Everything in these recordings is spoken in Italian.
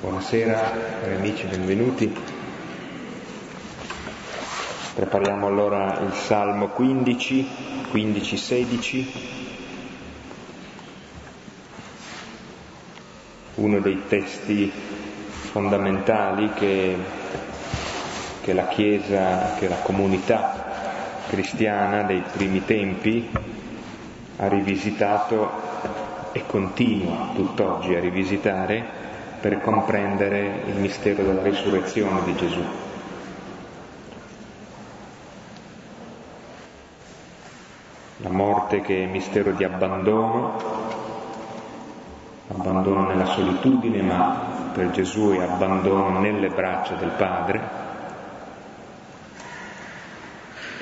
Buonasera cari amici, benvenuti. Prepariamo allora il Salmo 15, 15-16, uno dei testi fondamentali che, che la Chiesa, che la comunità cristiana dei primi tempi ha rivisitato e continua tutt'oggi a rivisitare per comprendere il mistero della risurrezione di Gesù. La morte che è mistero di abbandono, abbandono nella solitudine, ma per Gesù è abbandono nelle braccia del Padre.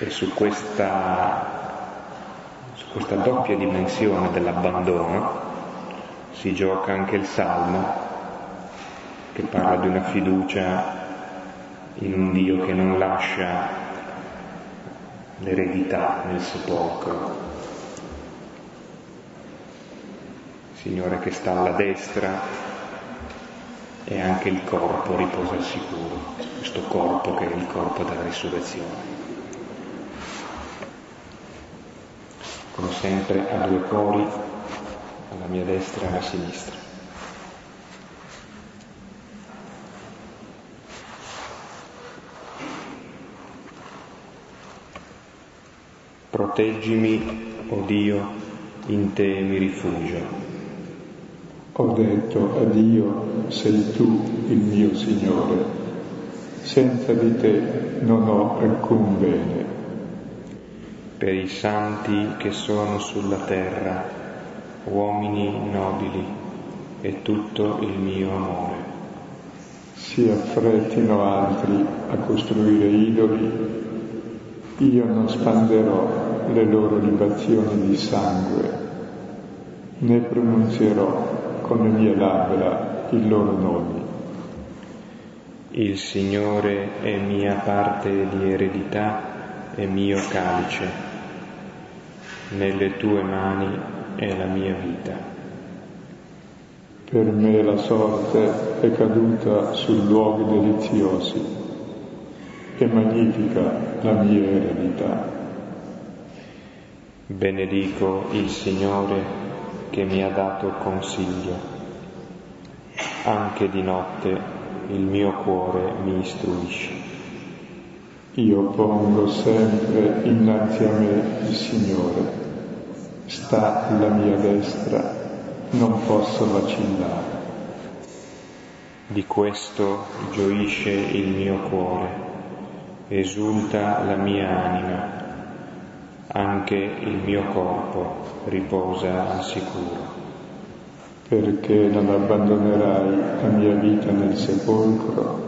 E su questa, su questa doppia dimensione dell'abbandono si gioca anche il Salmo che parla di una fiducia in un Dio che non lascia l'eredità nel sepolcro. Signore che sta alla destra e anche il corpo riposa al sicuro, questo corpo che è il corpo della risurrezione. Come sempre a due cori, alla mia destra e alla sinistra. Proteggimi, o oh Dio, in te mi rifugio. Ho detto a Dio, sei tu il mio Signore, senza di te non ho alcun bene. Per i santi che sono sulla terra, uomini nobili, e tutto il mio amore. Si affrettino altri a costruire idoli io non spanderò le loro libazioni di sangue, né pronunzierò con le mie labbra i loro nomi. Il Signore è mia parte di eredità e mio calice. Nelle tue mani è la mia vita. Per me la sorte è caduta su luoghi deliziosi e magnifica la mia eredità. Benedico il Signore che mi ha dato consiglio. Anche di notte il mio cuore mi istruisce. Io pongo sempre innanzi a me il Signore. Sta alla mia destra, non posso vacillare. Di questo gioisce il mio cuore esulta la mia anima, anche il mio corpo riposa al sicuro. Perché non abbandonerai la mia vita nel sepolcro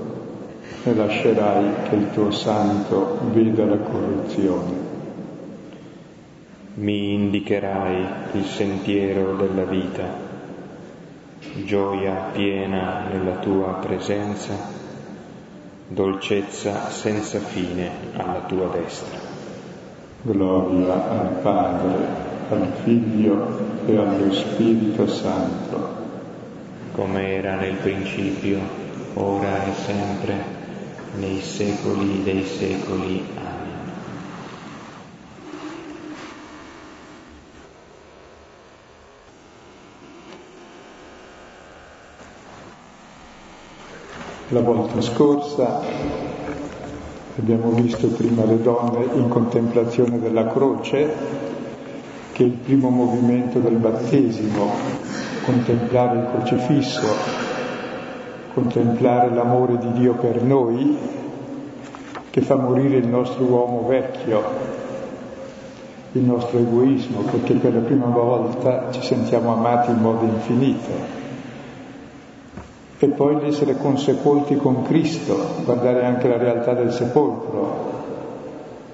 e lascerai che il tuo santo veda la corruzione. Mi indicherai il sentiero della vita, gioia piena nella tua presenza dolcezza senza fine alla tua destra. Gloria al Padre, al Figlio e allo Spirito Santo. Come era nel principio, ora e sempre, nei secoli dei secoli. La volta scorsa abbiamo visto prima le donne in contemplazione della croce, che è il primo movimento del battesimo, contemplare il crocifisso, contemplare l'amore di Dio per noi, che fa morire il nostro uomo vecchio, il nostro egoismo, perché per la prima volta ci sentiamo amati in modo infinito e poi l'essere consepolti con Cristo, guardare anche la realtà del sepolcro,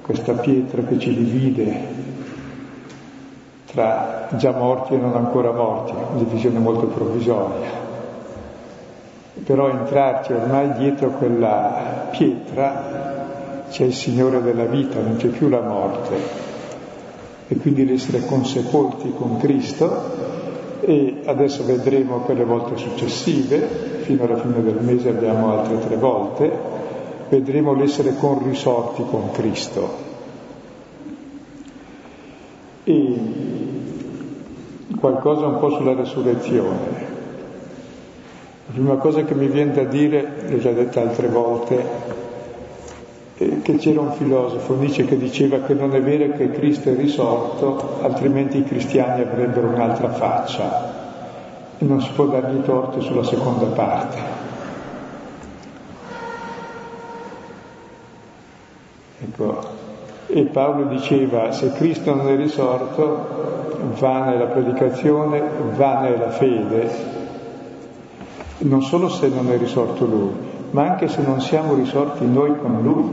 questa pietra che ci divide tra già morti e non ancora morti, una divisione molto provvisoria. Però entrarci ormai dietro quella pietra c'è il Signore della vita, non c'è più la morte. E quindi l'essere consepolti con Cristo e adesso vedremo per le volte successive, fino alla fine del mese abbiamo altre tre volte, vedremo l'essere conrisorti con Cristo. E qualcosa un po' sulla resurrezione. La prima cosa che mi viene da dire, l'ho già detta altre volte, che c'era un filosofo, Nietzsche, che diceva che non è vero che Cristo è risorto, altrimenti i cristiani avrebbero un'altra faccia. E non si può dargli torto sulla seconda parte. Ecco, e Paolo diceva, se Cristo non è risorto, vana è la predicazione, vana è la fede, non solo se non è risorto lui, ma anche se non siamo risorti noi con lui,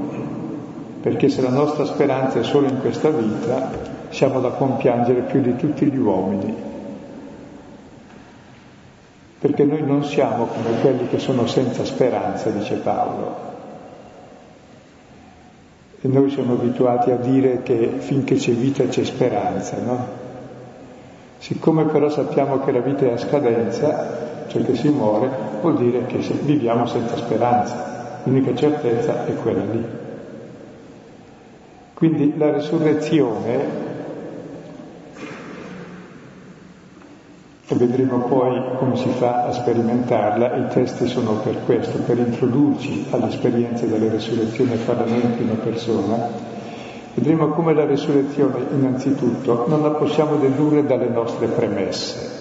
perché se la nostra speranza è solo in questa vita, siamo da compiangere più di tutti gli uomini, perché noi non siamo come quelli che sono senza speranza, dice Paolo. E noi siamo abituati a dire che finché c'è vita c'è speranza, no? Siccome però sappiamo che la vita è a scadenza, cioè che si muore, vuol dire che viviamo senza speranza. L'unica certezza è quella lì. Quindi la resurrezione, e vedremo poi come si fa a sperimentarla, i testi sono per questo, per introdurci all'esperienza della resurrezione e farla noi in prima persona, Vedremo come la risurrezione, innanzitutto, non la possiamo dedurre dalle nostre premesse,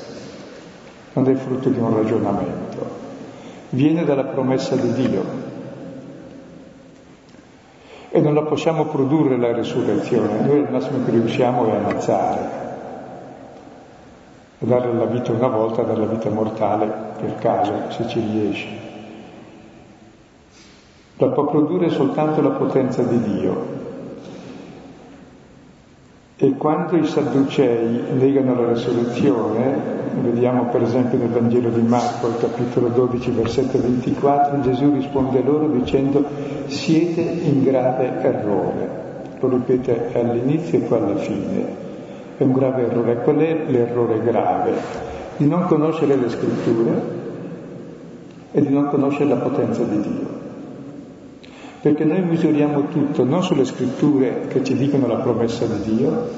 non è frutto di un ragionamento, viene dalla promessa di Dio. E non la possiamo produrre la risurrezione, noi al massimo che riusciamo è ammazzare, dare la vita una volta, dare la vita mortale per caso, se ci riesce. La può produrre soltanto la potenza di Dio, e quando i Sadducei negano la resurrezione, vediamo per esempio nel Vangelo di Marco, al capitolo 12, versetto 24, Gesù risponde loro dicendo siete in grave errore. Lo ripete all'inizio e poi alla fine. È un grave errore. Qual è l'errore grave? Di non conoscere le scritture e di non conoscere la potenza di Dio perché noi misuriamo tutto non sulle scritture che ci dicono la promessa di Dio,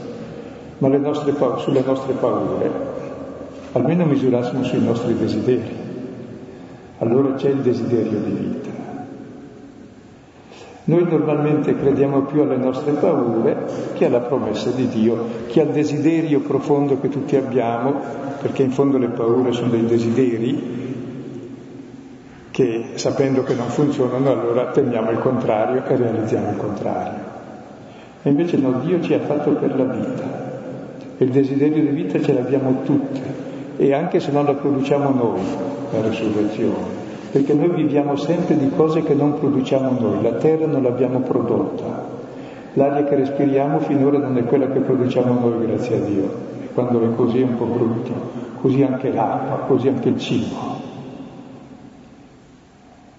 ma nostre, sulle nostre paure. Almeno misurassimo sui nostri desideri. Allora c'è il desiderio di vita. Noi normalmente crediamo più alle nostre paure che alla promessa di Dio, che al desiderio profondo che tutti abbiamo, perché in fondo le paure sono dei desideri, che sapendo che non funzionano allora temiamo il contrario e realizziamo il contrario. E invece no, Dio ci ha fatto per la vita e il desiderio di vita ce l'abbiamo tutte e anche se non la produciamo noi, la risurrezione, perché noi viviamo sempre di cose che non produciamo noi, la terra non l'abbiamo prodotta, l'aria che respiriamo finora non è quella che produciamo noi, grazie a Dio, e quando è così è un po' brutto, così anche l'acqua, così anche il cibo.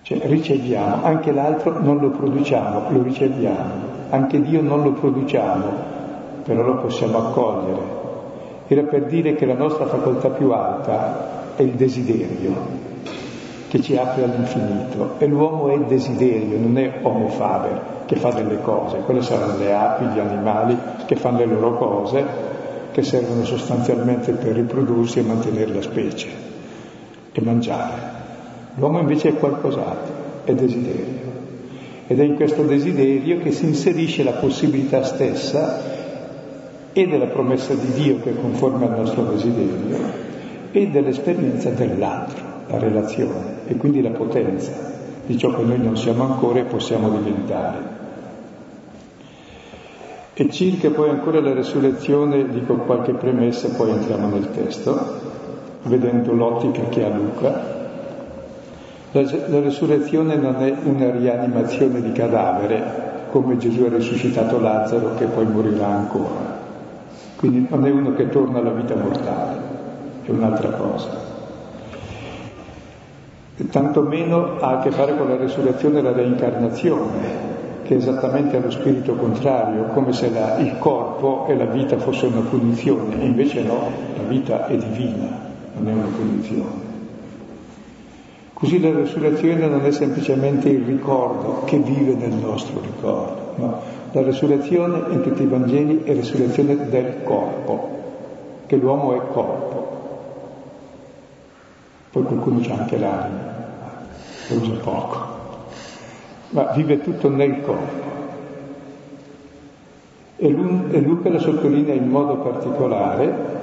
Cioè riceviamo, anche l'altro non lo produciamo, lo riceviamo, anche Dio non lo produciamo, però lo possiamo accogliere. Era per dire che la nostra facoltà più alta è il desiderio, che ci apre all'infinito. E l'uomo è desiderio, non è homo faber, che fa delle cose. Quelle saranno le api, gli animali, che fanno le loro cose, che servono sostanzialmente per riprodursi e mantenere la specie e mangiare. L'uomo invece è qualcos'altro, è desiderio. Ed è in questo desiderio che si inserisce la possibilità stessa e della promessa di Dio che è conforme al nostro desiderio e dell'esperienza dell'altro, la relazione e quindi la potenza di ciò che noi non siamo ancora e possiamo diventare. E circa poi ancora la resurrezione, dico qualche premessa, poi entriamo nel testo, vedendo l'ottica che ha Luca. La, la resurrezione non è una rianimazione di cadavere, come Gesù ha risuscitato Lazzaro che poi morirà ancora. Quindi non è uno che torna alla vita mortale, è un'altra cosa. Tanto meno ha a che fare con la resurrezione e la reincarnazione, che è esattamente allo spirito contrario, come se la, il corpo e la vita fosse una punizione, e invece no, la vita è divina non è una condizione. Così la resurrezione non è semplicemente il ricordo che vive nel nostro ricordo, no? La resurrezione in tutti i Vangeli è resurrezione del corpo, che l'uomo è corpo. Poi qualcuno c'ha anche l'anima, lo usa poco, ma vive tutto nel corpo. E, Luca lo sottolinea in modo particolare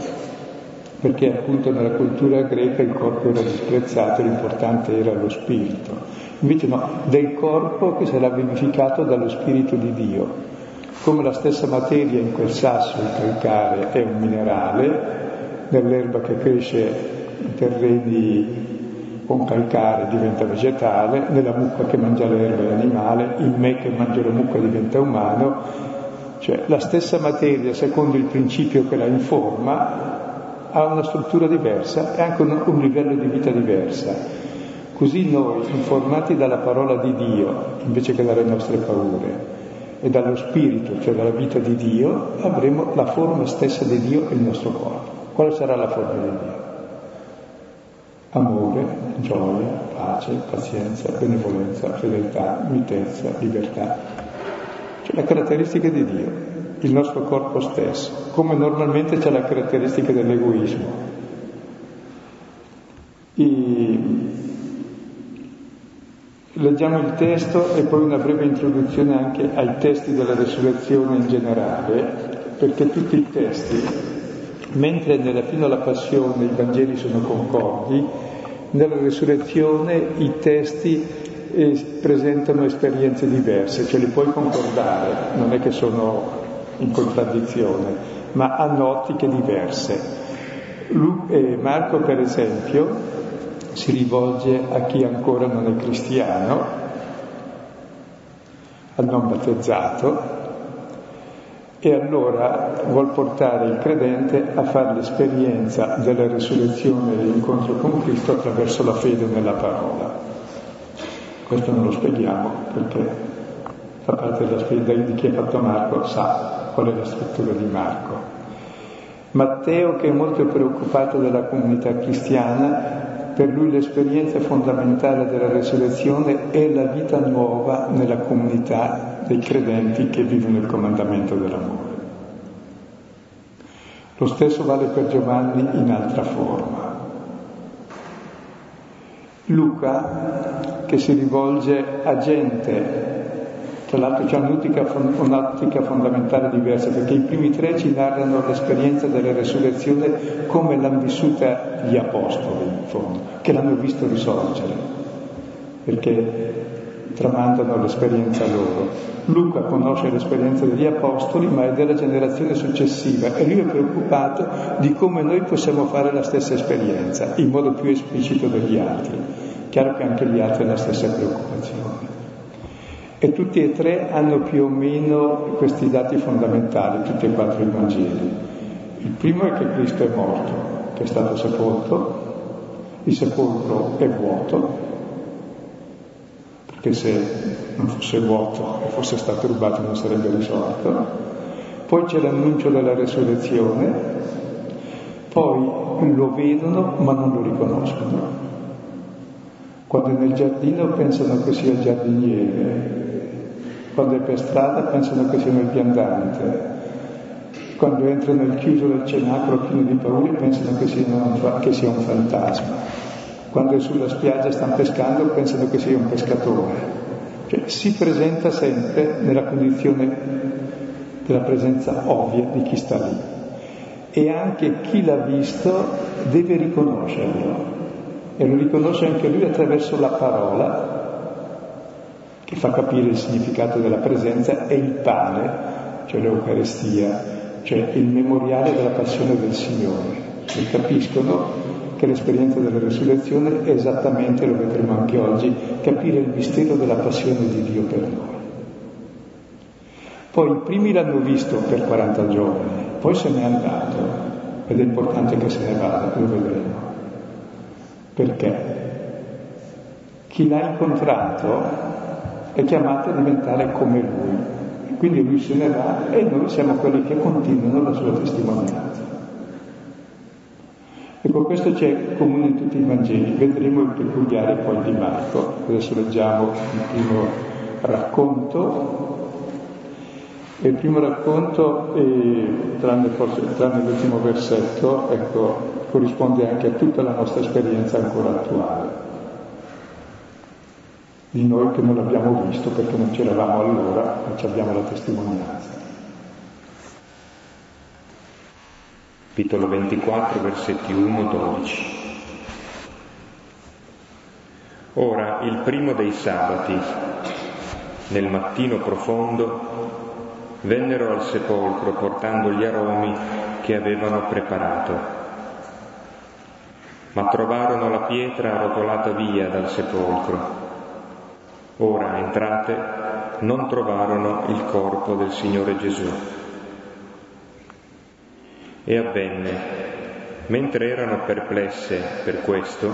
perché appunto nella cultura greca il corpo era disprezzato, l'importante era lo spirito. Invece no, del corpo che sarà vivificato dallo spirito di Dio. Come la stessa materia in quel sasso, il calcare, è un minerale, nell'erba che cresce in terreni con calcare diventa vegetale, nella mucca che mangia l'erba è animale, in me che mangia la mucca diventa umano, cioè la stessa materia, secondo il principio che la informa, ha una struttura diversa e anche un, un livello di vita diversa. Così noi, informati dalla parola di Dio, invece che dalle nostre paure, e dallo Spirito, cioè dalla vita di Dio, avremo la forma stessa di Dio nel nostro corpo. Quale sarà la forma di Dio? Amore, gioia, pace, pazienza, benevolenza, fedeltà, mitezza, libertà. Cioè le caratteristiche di Dio il nostro corpo stesso, come normalmente c'è la caratteristica dell'egoismo. I... Leggiamo il testo e poi una breve introduzione anche ai testi della resurrezione in generale, perché tutti i testi, mentre nella fino alla passione i Vangeli sono concordi, nella resurrezione i testi eh, presentano esperienze diverse, ce li puoi concordare, non è che sono in contraddizione, ma hanno ottiche diverse. Marco, per esempio, si rivolge a chi ancora non è cristiano, al non battezzato, e allora vuol portare il credente a fare l'esperienza della risurrezione e dell'incontro con Cristo attraverso la fede nella parola. Questo non lo spieghiamo perché fa parte della spesa di chi ha fatto Marco sa qual è la struttura di Marco. Matteo, che è molto preoccupato della comunità cristiana, per lui l'esperienza fondamentale della resurrezione è la vita nuova nella comunità dei credenti che vivono il comandamento dell'amore. Lo stesso vale per Giovanni in altra forma. Luca, che si rivolge a gente tra l'altro c'è un'ottica, un'ottica, fondamentale diversa, perché i primi tre ci narrano l'esperienza della resurrezione come l'hanno vissuta gli apostoli, in fondo, che l'hanno visto risorgere, perché tramandano l'esperienza loro. Luca conosce l'esperienza degli apostoli, ma è della generazione successiva e lui è preoccupato di come noi possiamo fare la stessa esperienza, in modo più esplicito degli altri. Chiaro che anche gli altri hanno la stessa preoccupazione. E tutti e tre hanno più o meno questi dati fondamentali, tutti e quattro i Vangeli. Il primo è che Cristo è morto, che è stato sepolto, il sepolcro è vuoto, perché se non fosse vuoto e fosse stato rubato non sarebbe risorto. Poi c'è l'annuncio della resurrezione, poi lo vedono ma non lo riconoscono. Quando è nel giardino pensano che sia il giardiniere, quando è per strada pensano che sia il viandante, quando entrano nel chiuso del cenacolo pieno di paure pensano che sia, un, che sia un fantasma, quando è sulla spiaggia e stanno pescando pensano che sia un pescatore. Cioè, si presenta sempre nella condizione della presenza ovvia di chi sta lì. E anche chi l'ha visto deve riconoscerlo. E lo riconosce anche lui attraverso la parola, che fa capire il significato della presenza, è il pane, cioè l'Eucarestia, cioè il memoriale della passione del Signore. E capiscono che l'esperienza della resurrezione è esattamente, lo vedremo anche oggi, capire il mistero della passione di Dio per noi. Poi i primi l'hanno visto per 40 giorni, poi se n'è andato, ed è importante che se ne vada, lo vedremo. Perché? Chi l'ha incontrato è chiamato a diventare come lui. Quindi lui se ne va e noi siamo quelli che continuano la sua testimonianza. Ecco, questo c'è comune in tutti i Vangeli, vedremo il peculiare poi di Marco. Adesso leggiamo il primo racconto. Il primo racconto, eh, tranne, forse, tranne l'ultimo versetto, ecco, corrisponde anche a tutta la nostra esperienza ancora attuale. Di noi che non l'abbiamo visto perché non c'eravamo allora, ma ci abbiamo la testimonianza. capitolo 24, versetti 1-12. Ora, il primo dei sabati, nel mattino profondo, vennero al sepolcro portando gli aromi che avevano preparato. Ma trovarono la pietra rotolata via dal sepolcro. Ora, entrate, non trovarono il corpo del Signore Gesù. E avvenne, mentre erano perplesse per questo,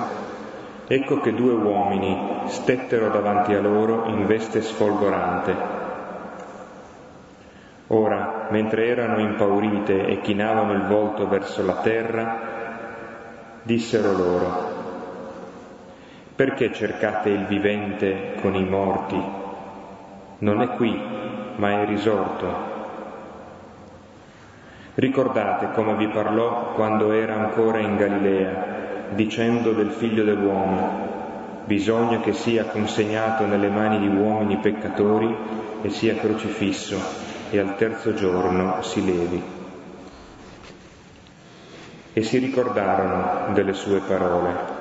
ecco che due uomini stettero davanti a loro in veste sfolgorante. Ora, mentre erano impaurite e chinavano il volto verso la terra, dissero loro, perché cercate il vivente con i morti? Non è qui, ma è risorto. Ricordate come vi parlò quando era ancora in Galilea, dicendo del figlio dell'uomo, bisogna che sia consegnato nelle mani di uomini peccatori e sia crocifisso e al terzo giorno si levi. E si ricordarono delle sue parole.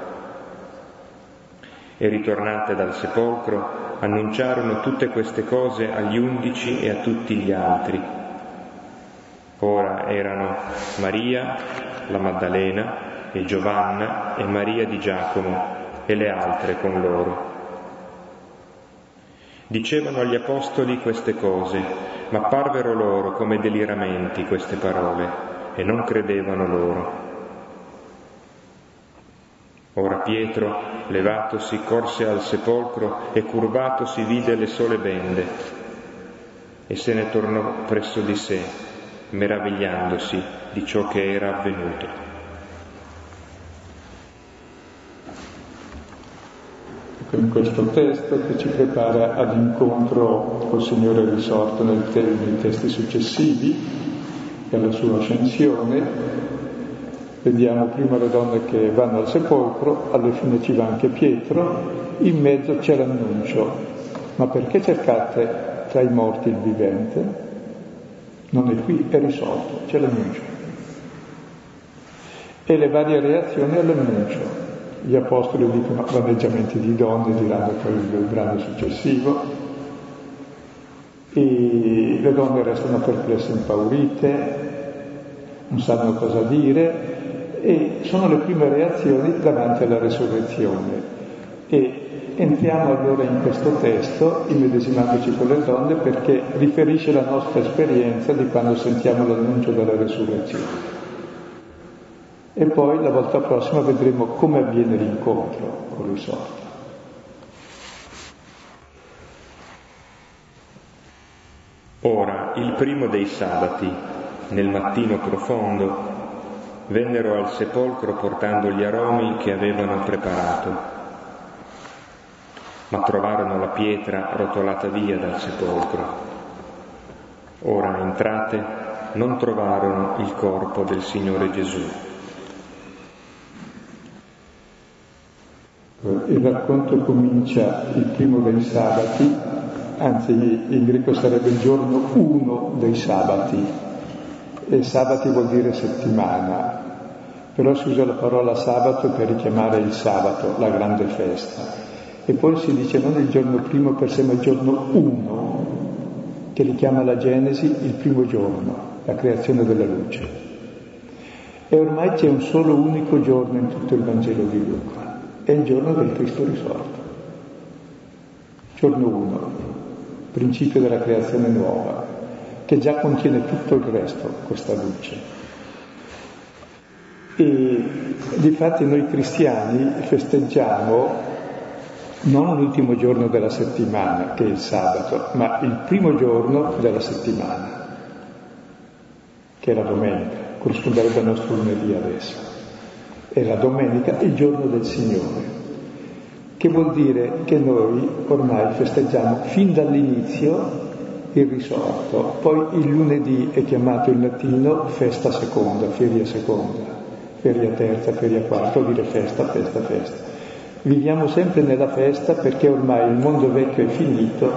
E ritornate dal sepolcro, annunciarono tutte queste cose agli undici e a tutti gli altri Ora erano Maria, la Maddalena, e Giovanna e Maria di Giacomo e le altre con loro. Dicevano agli apostoli queste cose, ma parvero loro come deliramenti queste parole e non credevano loro. Ora Pietro, levatosi, corse al sepolcro e curvatosi vide le sole bende e se ne tornò presso di sé meravigliandosi di ciò che era avvenuto. in questo testo che ci prepara all'incontro col Signore risorto nei testi successivi e alla sua ascensione. Vediamo prima le donne che vanno al sepolcro, alla fine ci va anche Pietro, in mezzo c'è l'annuncio. Ma perché cercate tra i morti il vivente? non è qui, è risolto, c'è l'annuncio. E le varie reazioni all'annuncio. Gli apostoli dicono vaneggiamenti di donne, diranno poi il brano successivo, e le donne restano perplesse, impaurite, non sanno cosa dire, e sono le prime reazioni davanti alla resurrezione. E Entriamo allora in questo testo, immedesimandoci con le donne, perché riferisce la nostra esperienza di quando sentiamo l'annuncio della resurrezione. E poi la volta prossima vedremo come avviene l'incontro con risorto. Ora, il primo dei sabati, nel mattino profondo, vennero al sepolcro portando gli aromi che avevano preparato ma trovarono la pietra rotolata via dal sepolcro. Ora entrate, non trovarono il corpo del Signore Gesù. Il racconto comincia il primo dei sabati, anzi in greco sarebbe il giorno uno dei sabati, e sabati vuol dire settimana, però si usa la parola sabato per richiamare il sabato, la grande festa. E poi si dice non il giorno primo per sé, ma il giorno uno, che richiama la Genesi il primo giorno, la creazione della luce. E ormai c'è un solo unico giorno in tutto il Vangelo di Luca, è il giorno del Cristo risorto. Giorno uno, principio della creazione nuova, che già contiene tutto il resto, questa luce. E difatti noi cristiani festeggiamo non l'ultimo giorno della settimana, che è il sabato, ma il primo giorno della settimana, che è la domenica, corrisponderebbe al nostro lunedì adesso. è la domenica, il giorno del Signore, che vuol dire che noi ormai festeggiamo fin dall'inizio il risorto, poi il lunedì è chiamato in latino festa seconda, feria seconda, feria terza, feria quarta, vuol dire festa, festa, festa. Viviamo sempre nella festa perché ormai il mondo vecchio è finito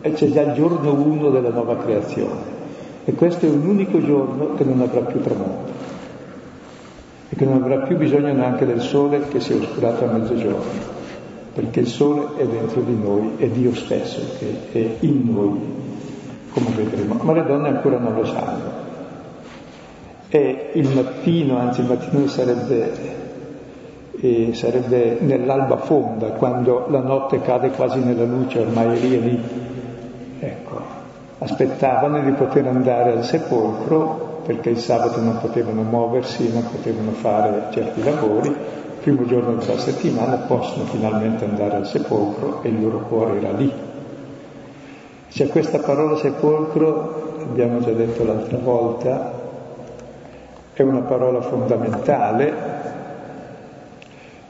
e c'è già il giorno uno della nuova creazione. E questo è un unico giorno che non avrà più tramonto e che non avrà più bisogno neanche del sole che si è oscurato a mezzogiorno, perché il sole è dentro di noi, è Dio stesso che è in noi, come vedremo. Ma le donne ancora non lo sanno. E il mattino, anzi il mattino sarebbe, eh, sarebbe nell'alba fonda, quando la notte cade quasi nella luce, ormai è lì e lì. Ecco, aspettavano di poter andare al sepolcro perché il sabato non potevano muoversi, non potevano fare certi lavori, il primo giorno della settimana possono finalmente andare al sepolcro e il loro cuore era lì. C'è questa parola sepolcro, abbiamo già detto l'altra volta, è una parola fondamentale.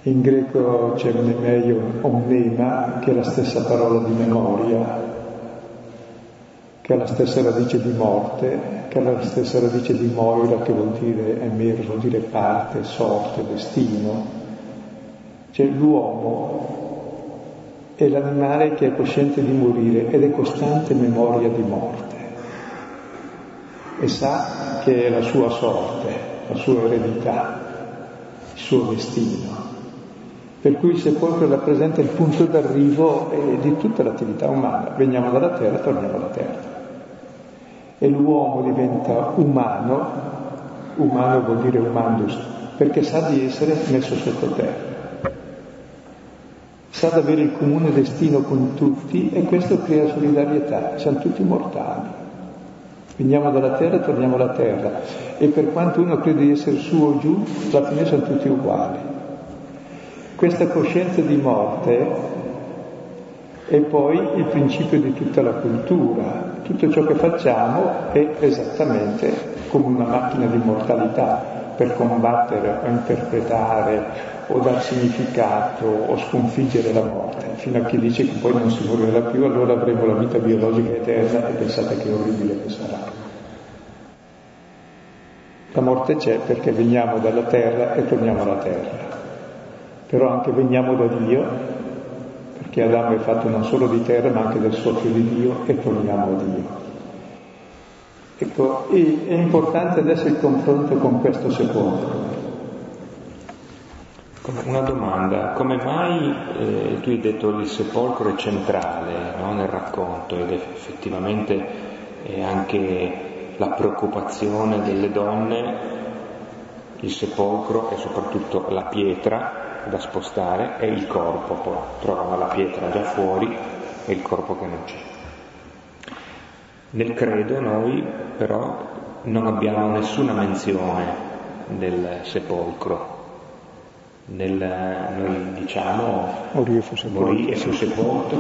In greco c'è un mnemeio, omnema, che è la stessa parola di memoria, che ha la stessa radice di morte, che ha la stessa radice di moira, che vuol dire emir, vuol dire parte, sorte, destino. Cioè l'uomo è l'animale che è cosciente di morire ed è costante memoria di morte e sa che è la sua sorte, la sua eredità, il suo destino. Per cui il sepolcro rappresenta il punto d'arrivo eh, di tutta l'attività umana. Veniamo dalla terra, torniamo alla terra e l'uomo diventa umano, umano vuol dire humandus, perché sa di essere messo sottoterra. Sa di avere il comune destino con tutti e questo crea solidarietà, siamo tutti mortali. Veniamo dalla terra e torniamo alla terra e per quanto uno crede di essere su o giù, alla fine sono tutti uguali. Questa coscienza di morte è poi il principio di tutta la cultura, tutto ciò che facciamo è esattamente come una macchina di mortalità per combattere o interpretare o dar significato o sconfiggere la morte, fino a chi dice che poi non si morirà più, allora avremo la vita biologica eterna e pensate che orribile che sarà. La morte c'è perché veniamo dalla terra e torniamo alla terra, però anche veniamo da Dio che Adamo è fatto non solo di terra ma anche del soffio di Dio e torniamo a Dio. Ecco, è importante adesso il confronto con questo sepolcro. Una domanda, come mai eh, tu hai detto il sepolcro è centrale no, nel racconto ed effettivamente è anche la preoccupazione delle donne, il sepolcro e soprattutto la pietra da spostare è il corpo, poi trovano la pietra già fuori e il corpo che non c'è. Nel credo noi però non abbiamo nessuna menzione del sepolcro. Nel, noi diciamo morì e fu sepolto,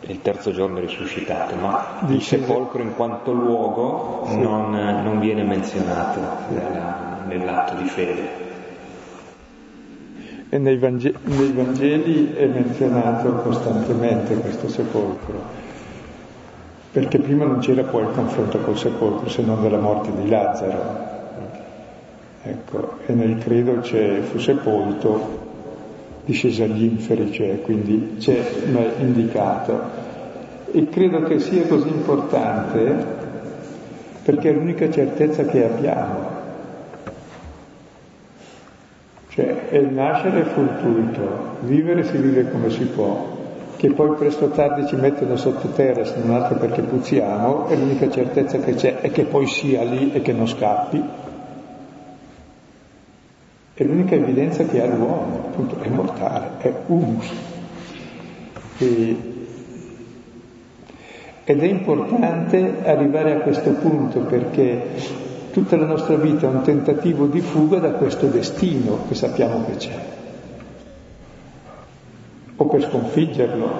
il terzo giorno risuscitato, ma Dice... il sepolcro in quanto luogo sì. non, non, viene menzionato nella, nell'atto di fede e nei Vangeli, nei Vangeli è menzionato costantemente questo sepolcro, perché prima non c'era poi il confronto col sepolcro se non della morte di Lazzaro. Ecco, e nel credo c'è fu sepolto, discesa agli inferi c'è, quindi c'è indicato. E credo che sia così importante perché è l'unica certezza che abbiamo cioè è il nascere fortuito, vivere si vive come si può, che poi presto o tardi ci mettono sottoterra se non altro perché puzziamo, e l'unica certezza che c'è è che poi sia lì e che non scappi. È l'unica evidenza che ha l'uomo, appunto, è mortale, è humus. E, ed è importante arrivare a questo punto perché Tutta la nostra vita è un tentativo di fuga da questo destino che sappiamo che c'è. O per sconfiggerlo,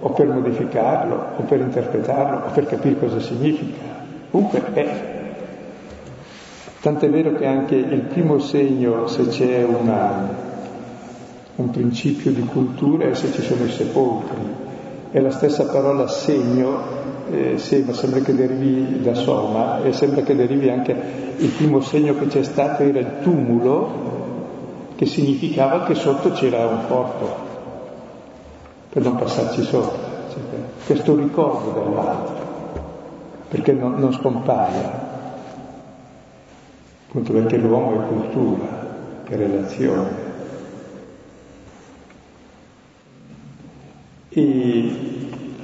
o per modificarlo, o per interpretarlo, o per capire cosa significa. Comunque è. Tant'è vero che anche il primo segno, se c'è una, un principio di cultura, è se ci sono i sepolcri. È la stessa parola segno, eh, sembra, sembra che derivi da soma e sembra che derivi anche il primo segno che c'è stato era il tumulo, che significava che sotto c'era un corpo, per non passarci sopra. Cioè, questo ricordo dell'altro, perché non, non scompaia appunto perché l'uomo è cultura, è relazione. E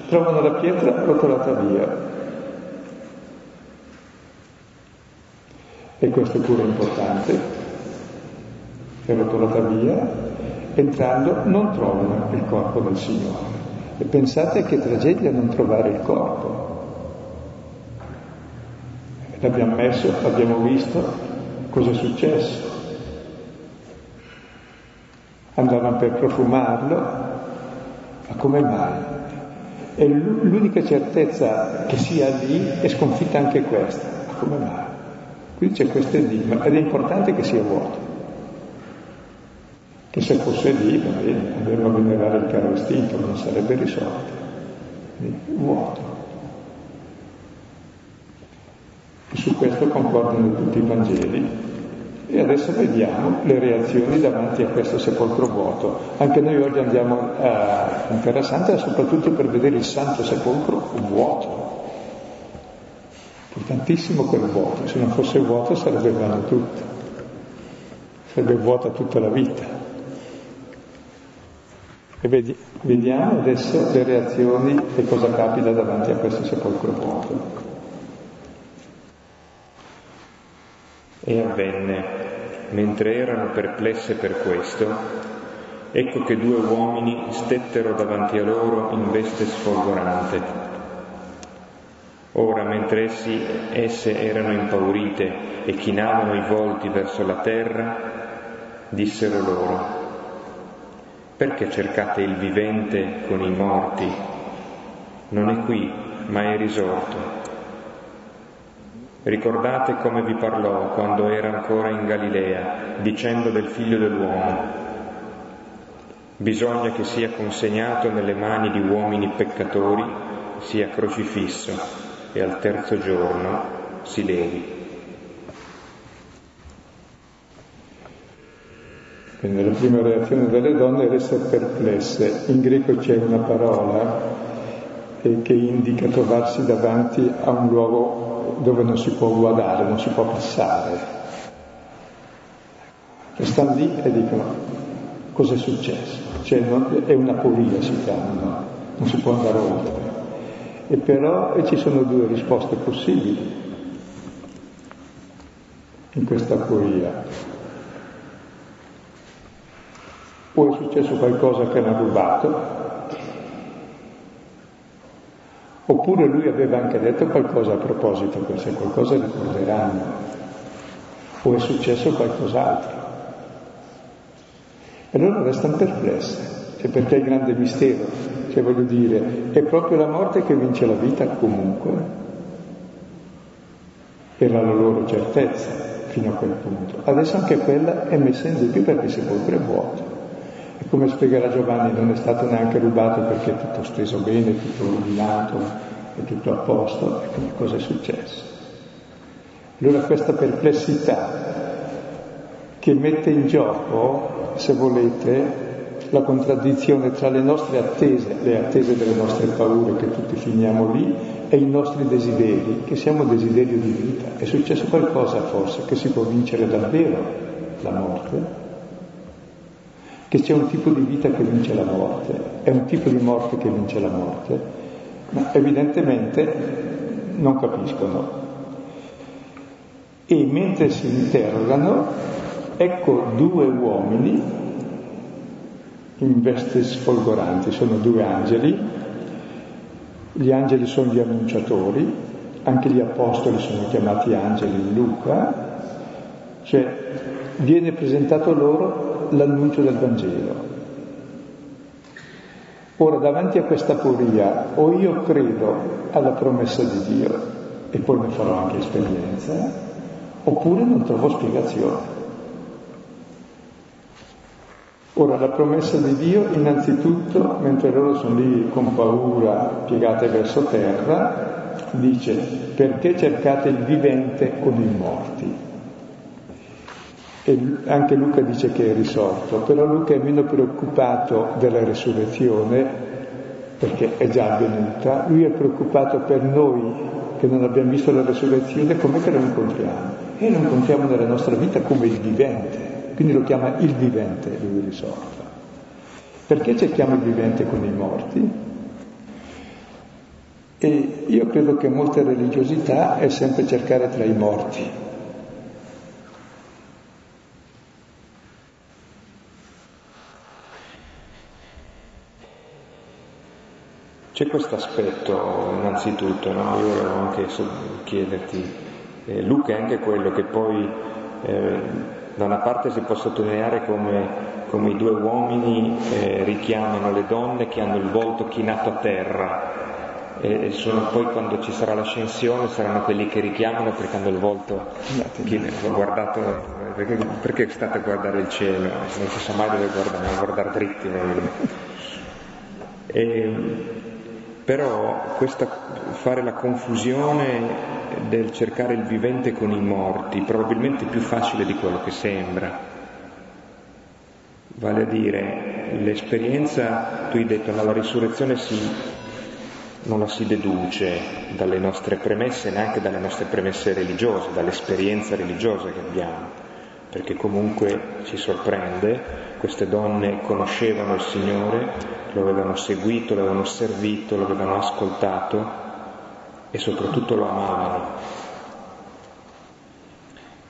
trovano la pietra rotolata via. E questo è pure importante, è rotolata via, entrando non trovano il corpo del Signore. E pensate che tragedia non trovare il corpo. L'abbiamo messo, l'abbiamo visto, cosa è successo. Andavano per profumarlo, ma come mai? E l'unica certezza che sia lì è sconfitta anche questa, ma come mai? Quindi c'è questo enigma ed è importante che sia vuoto. Che se fosse lì, bene, andremo a venerare il caro istinto, non sarebbe risolto. Vuoto. E su questo concordano tutti i Vangeli. E adesso vediamo le reazioni davanti a questo sepolcro vuoto. Anche noi oggi andiamo a, in Terra Santa soprattutto per vedere il Santo Sepolcro vuoto. Importantissimo quel vuoto, se non fosse vuoto sarebbe vano tutto, sarebbe vuota tutta la vita. E vedi, vediamo adesso le reazioni e cosa capita davanti a questo sepolcro vuoto. E avvenne, mentre erano perplesse per questo, ecco che due uomini stettero davanti a loro in veste sfolgorante. Ora, mentre essi, esse erano impaurite e chinavano i volti verso la terra, dissero loro, perché cercate il vivente con i morti? Non è qui, ma è risorto. Ricordate come vi parlò quando era ancora in Galilea, dicendo del figlio dell'uomo. Bisogna che sia consegnato nelle mani di uomini peccatori, sia crocifisso e al terzo giorno si levi. Quindi la prima reazione delle donne era essere perplesse. In greco c'è una parola che indica trovarsi davanti a un luogo dove non si può guardare, non si può passare. E stanno lì e dicono cosa è successo. Cioè, non, è una poria, si chiama, no? non si può andare oltre. E però e ci sono due risposte possibili in questa poria. O è successo qualcosa che hanno rubato, Oppure lui aveva anche detto qualcosa a proposito, se qualcosa ricorderanno, o è successo qualcos'altro. E allora restano perplesse, cioè perché è il grande mistero, cioè voglio dire, è proprio la morte che vince la vita comunque. Era la loro certezza fino a quel punto. Adesso anche quella è messa in dubbio perché sepolcro è vuoto. E come spiegherà Giovanni non è stato neanche rubato perché è tutto steso bene, tutto illuminato, è tutto a posto, e quindi cosa è successo? Allora questa perplessità che mette in gioco, se volete, la contraddizione tra le nostre attese, le attese delle nostre paure che tutti finiamo lì, e i nostri desideri, che siamo desiderio di vita. È successo qualcosa forse che si può vincere davvero la morte? Che c'è un tipo di vita che vince la morte, è un tipo di morte che vince la morte, ma evidentemente non capiscono. E mentre si interrogano, ecco due uomini in veste sfolgoranti, sono due angeli, gli angeli sono gli annunciatori, anche gli apostoli sono chiamati angeli in Luca, cioè viene presentato loro l'annuncio del Vangelo. Ora, davanti a questa poria, o io credo alla promessa di Dio, e poi ne farò anche esperienza, oppure non trovo spiegazione. Ora, la promessa di Dio, innanzitutto, mentre loro sono lì con paura piegate verso terra, dice, perché cercate il vivente con i morti? E anche Luca dice che è risorto, però Luca è meno preoccupato della resurrezione, perché è già avvenuta, lui è preoccupato per noi che non abbiamo visto la resurrezione, com'è che lo incontriamo? E lo incontriamo nella nostra vita come il vivente quindi lo chiama il vivente, lui risorto. Perché cerchiamo il vivente con i morti? E io credo che molta religiosità è sempre cercare tra i morti. C'è questo aspetto innanzitutto, no? io volevo anche chiederti, eh, Luca è anche quello che poi eh, da una parte si può sottolineare come, come i due uomini eh, richiamano le donne che hanno il volto chinato a terra e, e sono poi quando ci sarà l'ascensione saranno quelli che richiamano perché hanno il volto chinato. Guardato, perché, perché state a guardare il cielo? Non si sa mai dove guardare, guardare dritti. E, però questa, fare la confusione del cercare il vivente con i morti, probabilmente più facile di quello che sembra. Vale a dire, l'esperienza, tu hai detto, no, la risurrezione si, non la si deduce dalle nostre premesse, neanche dalle nostre premesse religiose, dall'esperienza religiosa che abbiamo, perché comunque ci sorprende, queste donne conoscevano il Signore, lo avevano seguito, lo avevano servito, lo avevano ascoltato e soprattutto lo amavano.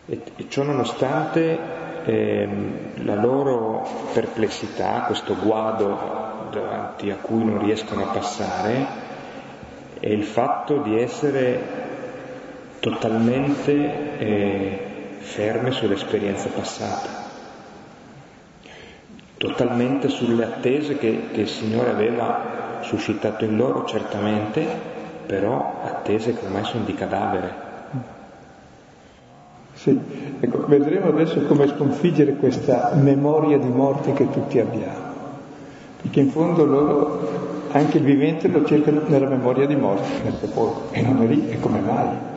E, e ciò nonostante ehm, la loro perplessità, questo guado davanti a cui non riescono a passare, è il fatto di essere totalmente eh, ferme sull'esperienza passata, totalmente sulle attese che, che il Signore aveva suscitato in loro, certamente, però attese che ormai sono di cadavere. Sì, ecco, vedremo adesso come sconfiggere questa memoria di morte che tutti abbiamo, perché in fondo loro, anche il vivente lo cercano nella memoria di morte, nel sepolcro, e non è lì, e come mai?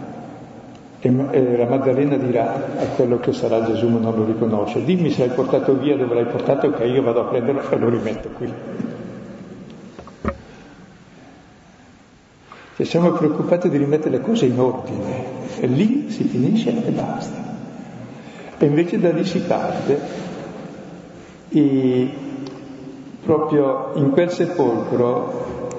E, e la Maddalena dirà a quello che sarà Gesù ma non lo riconosce, dimmi se l'hai portato via dove l'hai portato, che io vado a prenderlo e lo rimetto qui. Cioè siamo preoccupati di rimettere le cose in ordine e lì si finisce e basta. E invece da lì si parte e proprio in quel sepolcro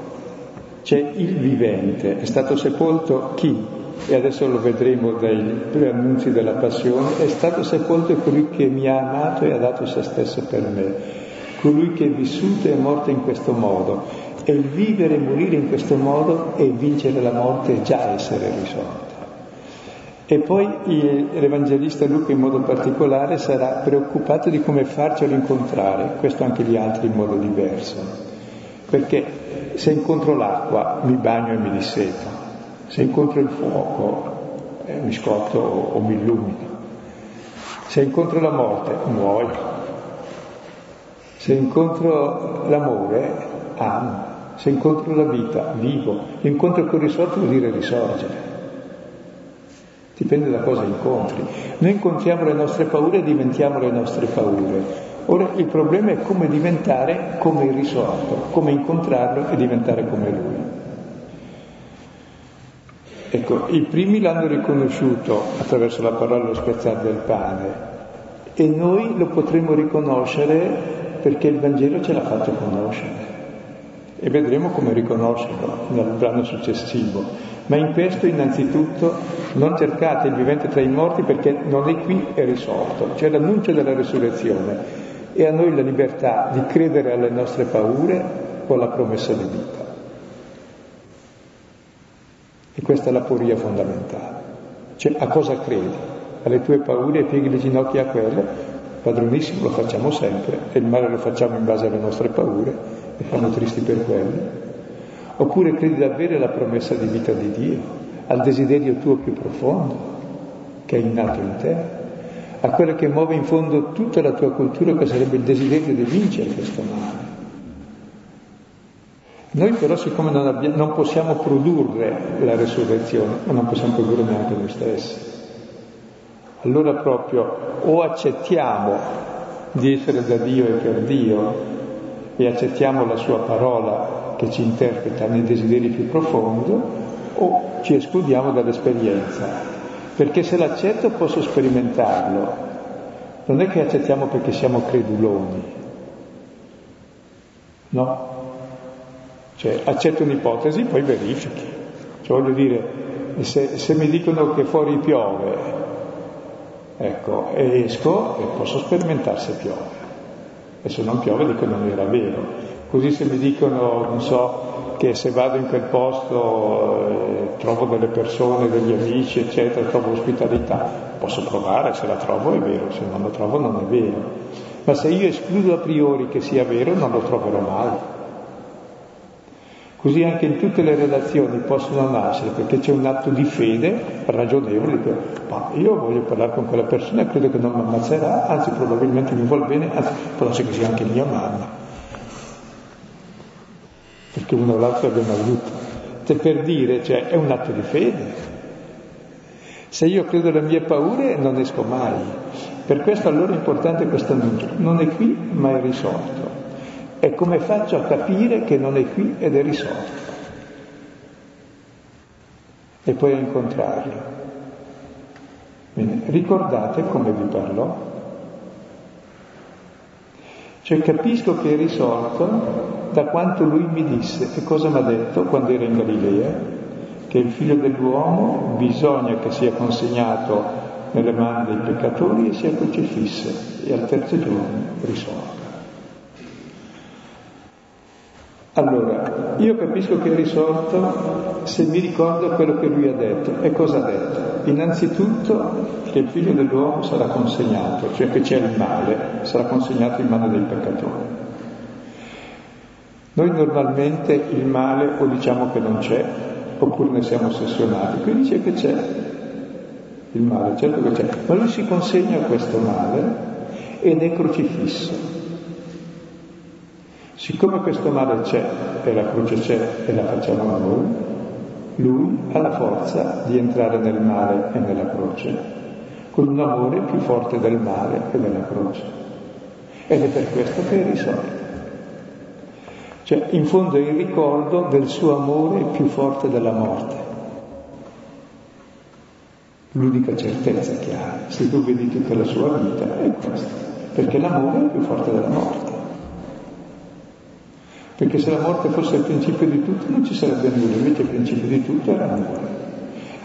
c'è il vivente, è stato sepolto chi? E adesso lo vedremo dai preannunzi della passione, è stato sepolto colui che mi ha amato e ha dato se stesso per me, colui che è vissuto e è morto in questo modo. E il vivere e morire in questo modo e vincere la morte è già essere risolta. E poi l'Evangelista Luca in modo particolare sarà preoccupato di come farcelo incontrare, questo anche gli altri in modo diverso, perché se incontro l'acqua mi bagno e mi disseto, se incontro il fuoco eh, mi scotto o, o mi illumino, se incontro la morte muoio, se incontro l'amore amo. Se incontro la vita, vivo. L'incontro con risorto vuol dire risorgere. Dipende da cosa incontri. Noi incontriamo le nostre paure e diventiamo le nostre paure. Ora il problema è come diventare come il risorto, come incontrarlo e diventare come lui. Ecco, i primi l'hanno riconosciuto attraverso la parola lo spezzare del pane e noi lo potremo riconoscere perché il Vangelo ce l'ha fatto conoscere e vedremo come riconoscerlo nel brano successivo. Ma in questo innanzitutto non cercate il vivente tra i morti perché non è qui, è risorto. C'è l'annuncio della resurrezione e a noi la libertà di credere alle nostre paure o alla promessa di vita. E questa è la poria fondamentale. Cioè a cosa credi? Alle tue paure e pieghi le ginocchia a quelle? Padronissimo lo facciamo sempre e il male lo facciamo in base alle nostre paure e fanno tristi per quello? Oppure credi davvero alla promessa di vita di Dio, al desiderio tuo più profondo? che è innato in te, a quello che muove in fondo tutta la tua cultura, che sarebbe il desiderio di vincere questo male. Noi però siccome non, abbiamo, non possiamo produrre la resurrezione, ma non possiamo produrre neanche noi stessi, allora proprio o accettiamo di essere da Dio e per Dio e accettiamo la sua parola che ci interpreta nei desideri più profondi, o ci escludiamo dall'esperienza. Perché se l'accetto posso sperimentarlo, non è che accettiamo perché siamo creduloni, no? Cioè accetto un'ipotesi, poi verifichi. Cioè voglio dire, se, se mi dicono che fuori piove, ecco, e esco e posso sperimentare se piove. E se non piove dico non era vero. Così se mi dicono, non so, che se vado in quel posto eh, trovo delle persone, degli amici, eccetera, trovo ospitalità, posso provare, se la trovo è vero, se non la trovo non è vero. Ma se io escludo a priori che sia vero, non lo troverò mai. Così anche in tutte le relazioni possono nascere, perché c'è un atto di fede ragionevole, dico, ma io voglio parlare con quella persona e credo che non mi ammazzerà, anzi probabilmente mi vuol bene, anzi può essere che sia anche mia mamma, perché uno o l'altro abbiamo avuto. Cioè, per dire, cioè, è un atto di fede. Se io credo alle mie paure non esco mai. Per questo allora è importante questo annuncio. Non è qui, ma è risolto. E come faccio a capire che non è qui ed è risolto? E poi a incontrarlo. Bene, ricordate come vi parlò? Cioè capisco che è risolto da quanto lui mi disse e cosa mi ha detto quando era in Galilea? Che il figlio dell'uomo bisogna che sia consegnato nelle mani dei peccatori e sia crocifisso e al terzo giorno risorga. Allora, io capisco che è risolto se mi ricordo quello che lui ha detto. E cosa ha detto? Innanzitutto che il figlio dell'uomo sarà consegnato, cioè che c'è il male, sarà consegnato in mano dei peccatori. Noi normalmente il male o diciamo che non c'è, oppure ne siamo ossessionati. Qui dice che c'è il male, certo che c'è, ma lui si consegna a questo male ed è crocifisso. Siccome questo male c'è e la croce c'è e la facciamo noi, lui ha la forza di entrare nel male e nella croce, con un amore più forte del male e della croce. Ed è per questo che è risolto. Cioè, in fondo è il ricordo del suo amore più forte della morte. L'unica certezza che ha, se tu vedi tutta la sua vita, è questa, perché l'amore è più forte della morte. Perché se la morte fosse il principio di tutto non ci sarebbe nulla, invece il principio di tutto è l'amore.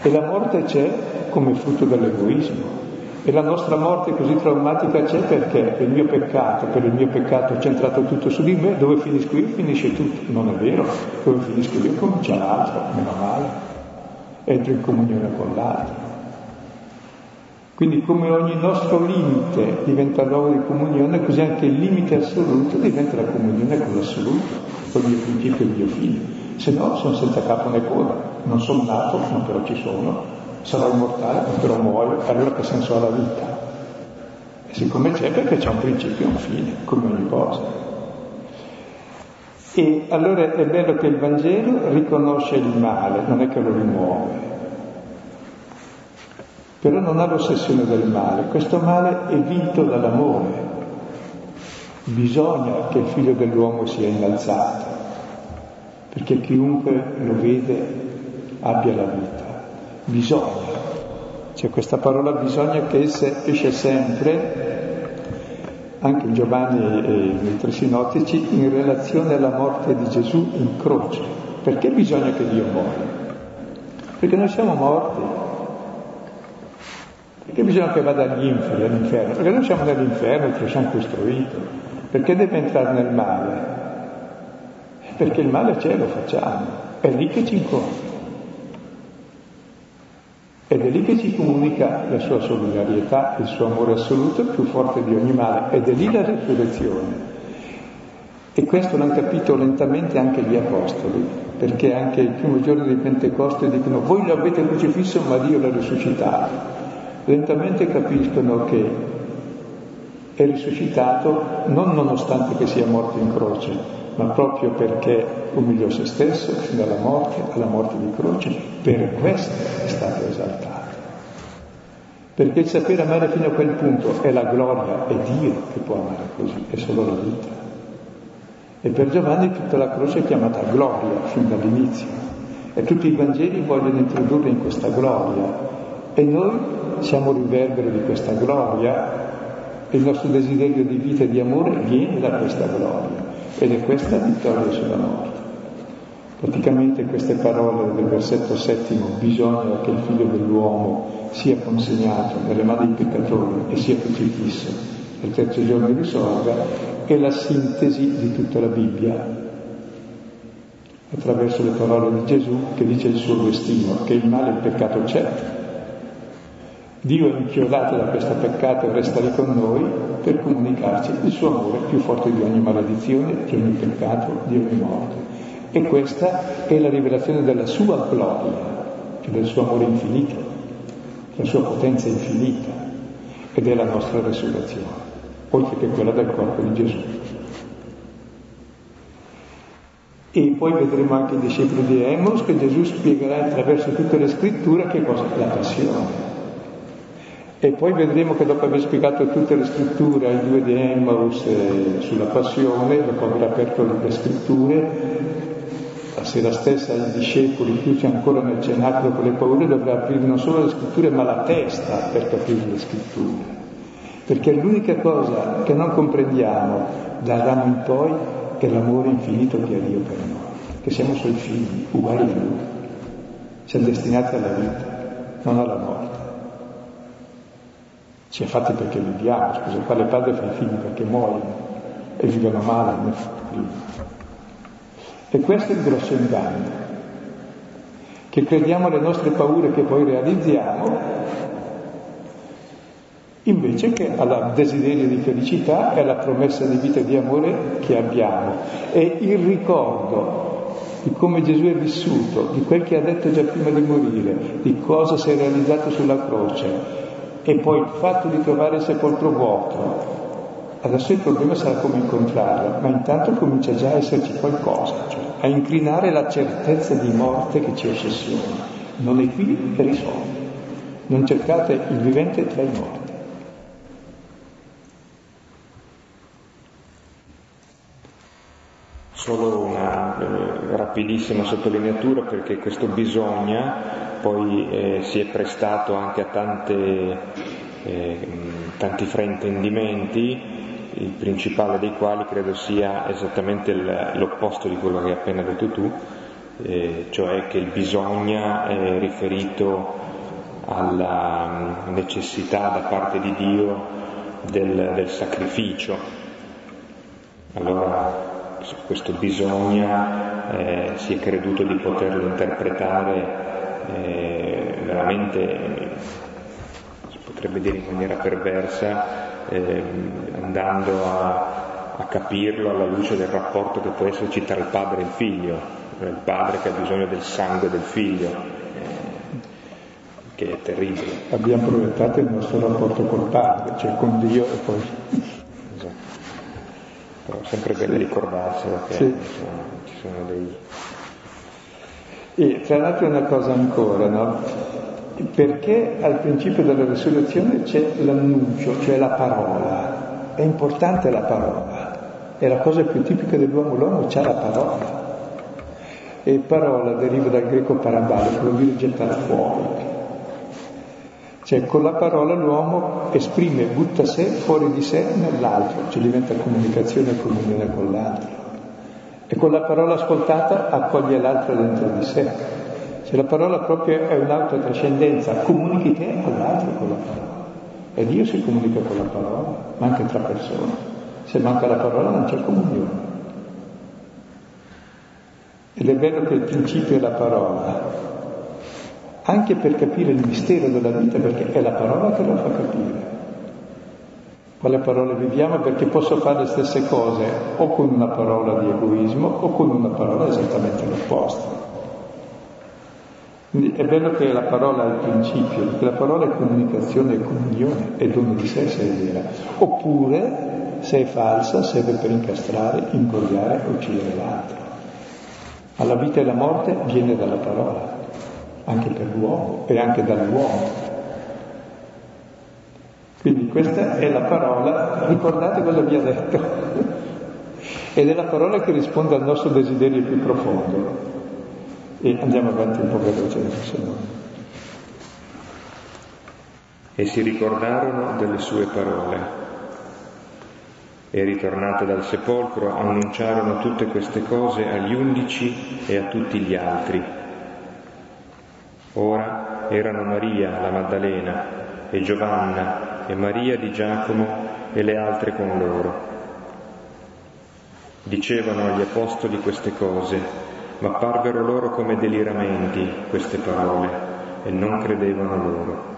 E la morte c'è come frutto dell'egoismo. E la nostra morte così traumatica c'è perché il mio peccato, per il mio peccato centrato tutto su di me, dove finisco io finisce tutto. Non è vero, dove finisco io comincia l'altro, meno male. Entro in comunione con l'altro. Quindi come ogni nostro limite diventa luogo di comunione, così anche il limite assoluto diventa la comunione con l'assoluto, con il principio e il mio fine. Se no sono senza capo né coda, non sono nato, ma però ci sono, sarò immortale, ma però muoio, allora che senso ha la vita? E siccome c'è perché c'è un principio e un fine, come ogni cosa. E allora è bello che il Vangelo riconosce il male, non è che lo rimuove, però non ha l'ossessione del male, questo male è vinto dall'amore. Bisogna che il figlio dell'uomo sia innalzato, perché chiunque lo vede abbia la vita. Bisogna. C'è questa parola bisogna che esce sempre, anche in Giovanni e nei tre sinottici, in relazione alla morte di Gesù in croce. Perché bisogna che Dio muoia? Perché noi siamo morti, perché bisogna che vada agli inferi, all'inferno? Perché noi siamo nell'inferno, ce lo siamo costruito. Perché deve entrare nel male? Perché il male c'è, lo facciamo. È lì che ci incontra. Ed è lì che ci comunica la sua solidarietà, il suo amore assoluto, più forte di ogni male. Ed è lì la resurrezione. E questo l'hanno capito lentamente anche gli apostoli, perché anche il primo giorno di Pentecoste dicono voi lo avete crocifisso ma Dio l'ha risuscitato. Lentamente capiscono che è risuscitato non nonostante che sia morto in croce, ma proprio perché umiliò se stesso fino alla morte, alla morte di croce, per questo è stato esaltato. Perché il sapere amare fino a quel punto è la gloria, è Dio che può amare così, è solo la vita. E per Giovanni tutta la croce è chiamata gloria fin dall'inizio. E tutti i Vangeli vogliono introdurre in questa gloria. E noi siamo riverbero di questa gloria e il nostro desiderio di vita e di amore viene da questa gloria. Ed è questa vittoria sulla morte. Praticamente queste parole del versetto settimo, bisogna che il figlio dell'uomo sia consegnato nelle mani dei peccatori e sia crocifisso e il terzo giorno risorga, è la sintesi di tutta la Bibbia, attraverso le parole di Gesù che dice il suo destino, che il male e il peccato c'è. Dio è inchiodato da questo peccato e resta lì con noi per comunicarci il suo amore più forte di ogni maledizione, di ogni peccato, di ogni morte. E questa è la rivelazione della sua gloria, cioè del suo amore infinito, la sua potenza infinita, ed è la nostra resurrezione, oltre che quella del corpo di Gesù. E poi vedremo anche i discepoli di Emos che Gesù spiegherà attraverso tutte le scritture che cosa è la passione. E poi vedremo che dopo aver spiegato tutte le scritture ai due di Emmaus eh, sulla passione, dopo aver aperto le scritture, la sera stessa i discepoli, chiusi ancora nel cenacolo con le paure, dovrà aprire non solo le scritture, ma la testa per capire le scritture. Perché l'unica cosa che non comprendiamo da Adamo in poi è l'amore infinito che ha Dio per noi, che siamo suoi figli, uguali a Lui. Siamo destinati alla vita, non alla morte. Ci è fatti perché viviamo, scusa, quale padre fa i figli perché muoiono e vivono male nel futuro. E questo è il grosso inganno, che crediamo alle nostre paure che poi realizziamo, invece che al desiderio di felicità e alla promessa di vita e di amore che abbiamo. E il ricordo di come Gesù è vissuto, di quel che ha detto già prima di morire, di cosa si è realizzato sulla croce, e poi il fatto di trovare il sepolcro vuoto, Adesso il problema sarà come incontrarla, ma intanto comincia già a esserci qualcosa, cioè a inclinare la certezza di morte che ci ossessiona. Non è qui per risolvere. Non cercate il vivente tra i morti. Solo una eh, rapidissima sottolineatura perché questo bisogna poi eh, si è prestato anche a tante, eh, tanti fraintendimenti il principale dei quali credo sia esattamente l'opposto di quello che hai appena detto tu, eh, cioè che il bisogna è riferito alla necessità da parte di Dio del, del sacrificio. Allora questo bisogna eh, si è creduto di poterlo interpretare eh, veramente, si potrebbe dire in maniera perversa, eh, andando a, a, capirlo alla luce del rapporto che può esserci tra il padre e il figlio, il padre che ha bisogno del sangue del figlio, eh, che è terribile. Abbiamo proiettato il nostro rapporto col padre, cioè con Dio e poi... Esatto. Però è sempre bene ricordarselo che sì. insomma, ci sono dei... E tra l'altro una cosa ancora, no? perché al principio della resurrezione c'è l'annuncio, cioè la parola. È importante la parola, è la cosa più tipica dell'uomo, l'uomo ha la parola. E parola deriva dal greco parabale, che vuol dire gettare fuori. Cioè con la parola l'uomo esprime, butta sé fuori di sé nell'altro, cioè diventa comunicazione e comunione con l'altro. E con la parola ascoltata accoglie l'altro dentro di sé. Cioè la parola proprio è un'autotrascendenza, comunichi te all'altro con la parola. E Dio si comunica con la parola, ma anche tra persone. Se manca la parola non c'è comunione. Ed è vero che il principio è la parola, anche per capire il mistero della vita, perché è la parola che lo fa capire. Quale parole viviamo? Perché posso fare le stesse cose o con una parola di egoismo o con una parola esattamente l'opposta. Quindi è bello che la parola è il principio, perché la parola è comunicazione e comunione, è dono di sé se è vera. Oppure, se è falsa, serve per incastrare, ingoiare, uccidere l'altro. Ma la vita e la morte viene dalla parola, anche per l'uomo e anche dall'uomo. Quindi questa è la parola, ricordate cosa vi ha detto, ed è la parola che risponde al nostro desiderio più profondo. E andiamo avanti un po' velocemente, se no. E si ricordarono delle sue parole. E ritornate dal sepolcro annunciarono tutte queste cose agli undici e a tutti gli altri. Ora erano Maria, la Maddalena, e Giovanna, e Maria di Giacomo e le altre con loro. Dicevano agli apostoli queste cose ma parvero loro come deliramenti queste parole e non credevano loro.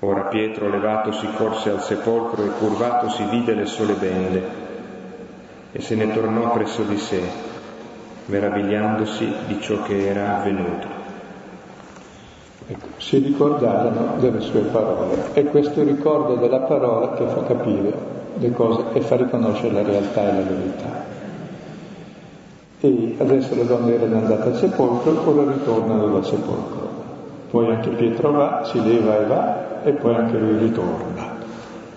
Ora Pietro levatosi corse al sepolcro e curvatosi vide le sole bende e se ne tornò presso di sé, meravigliandosi di ciò che era avvenuto. Si ricordarono delle sue parole. È questo ricordo della parola che fa capire le cose e fa riconoscere la realtà e la verità. E adesso le donne erano andate al sepolcro, ora ritornano dal sepolcro. Poi anche Pietro va, si leva e va, e poi anche lui ritorna.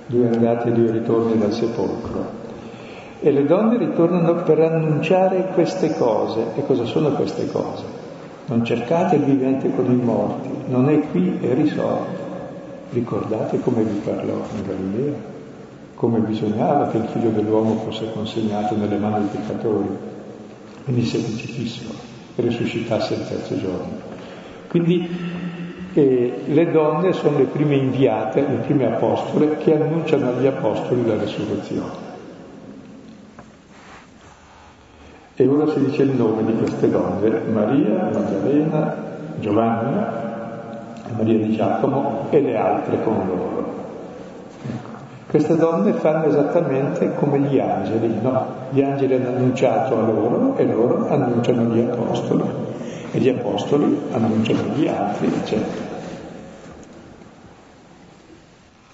Due andati e due ritorni dal sepolcro. E le donne ritornano per annunciare queste cose. E cosa sono queste cose? Non cercate il vivente con i morti, non è qui, è risolto. Ricordate come vi parlò in Galilea, come bisognava che il figlio dell'uomo fosse consegnato nelle mani dei peccatori venisse crocifisso e risuscitasse il terzo giorno. Quindi eh, le donne sono le prime inviate, le prime apostole che annunciano agli apostoli la risurrezione. E ora si dice il nome di queste donne, Maria, Maddalena, Giovanna, Maria di Giacomo e le altre con loro. Queste donne fanno esattamente come gli angeli, no? Gli angeli hanno annunciato a loro e loro annunciano agli apostoli e gli apostoli annunciano agli altri, eccetera.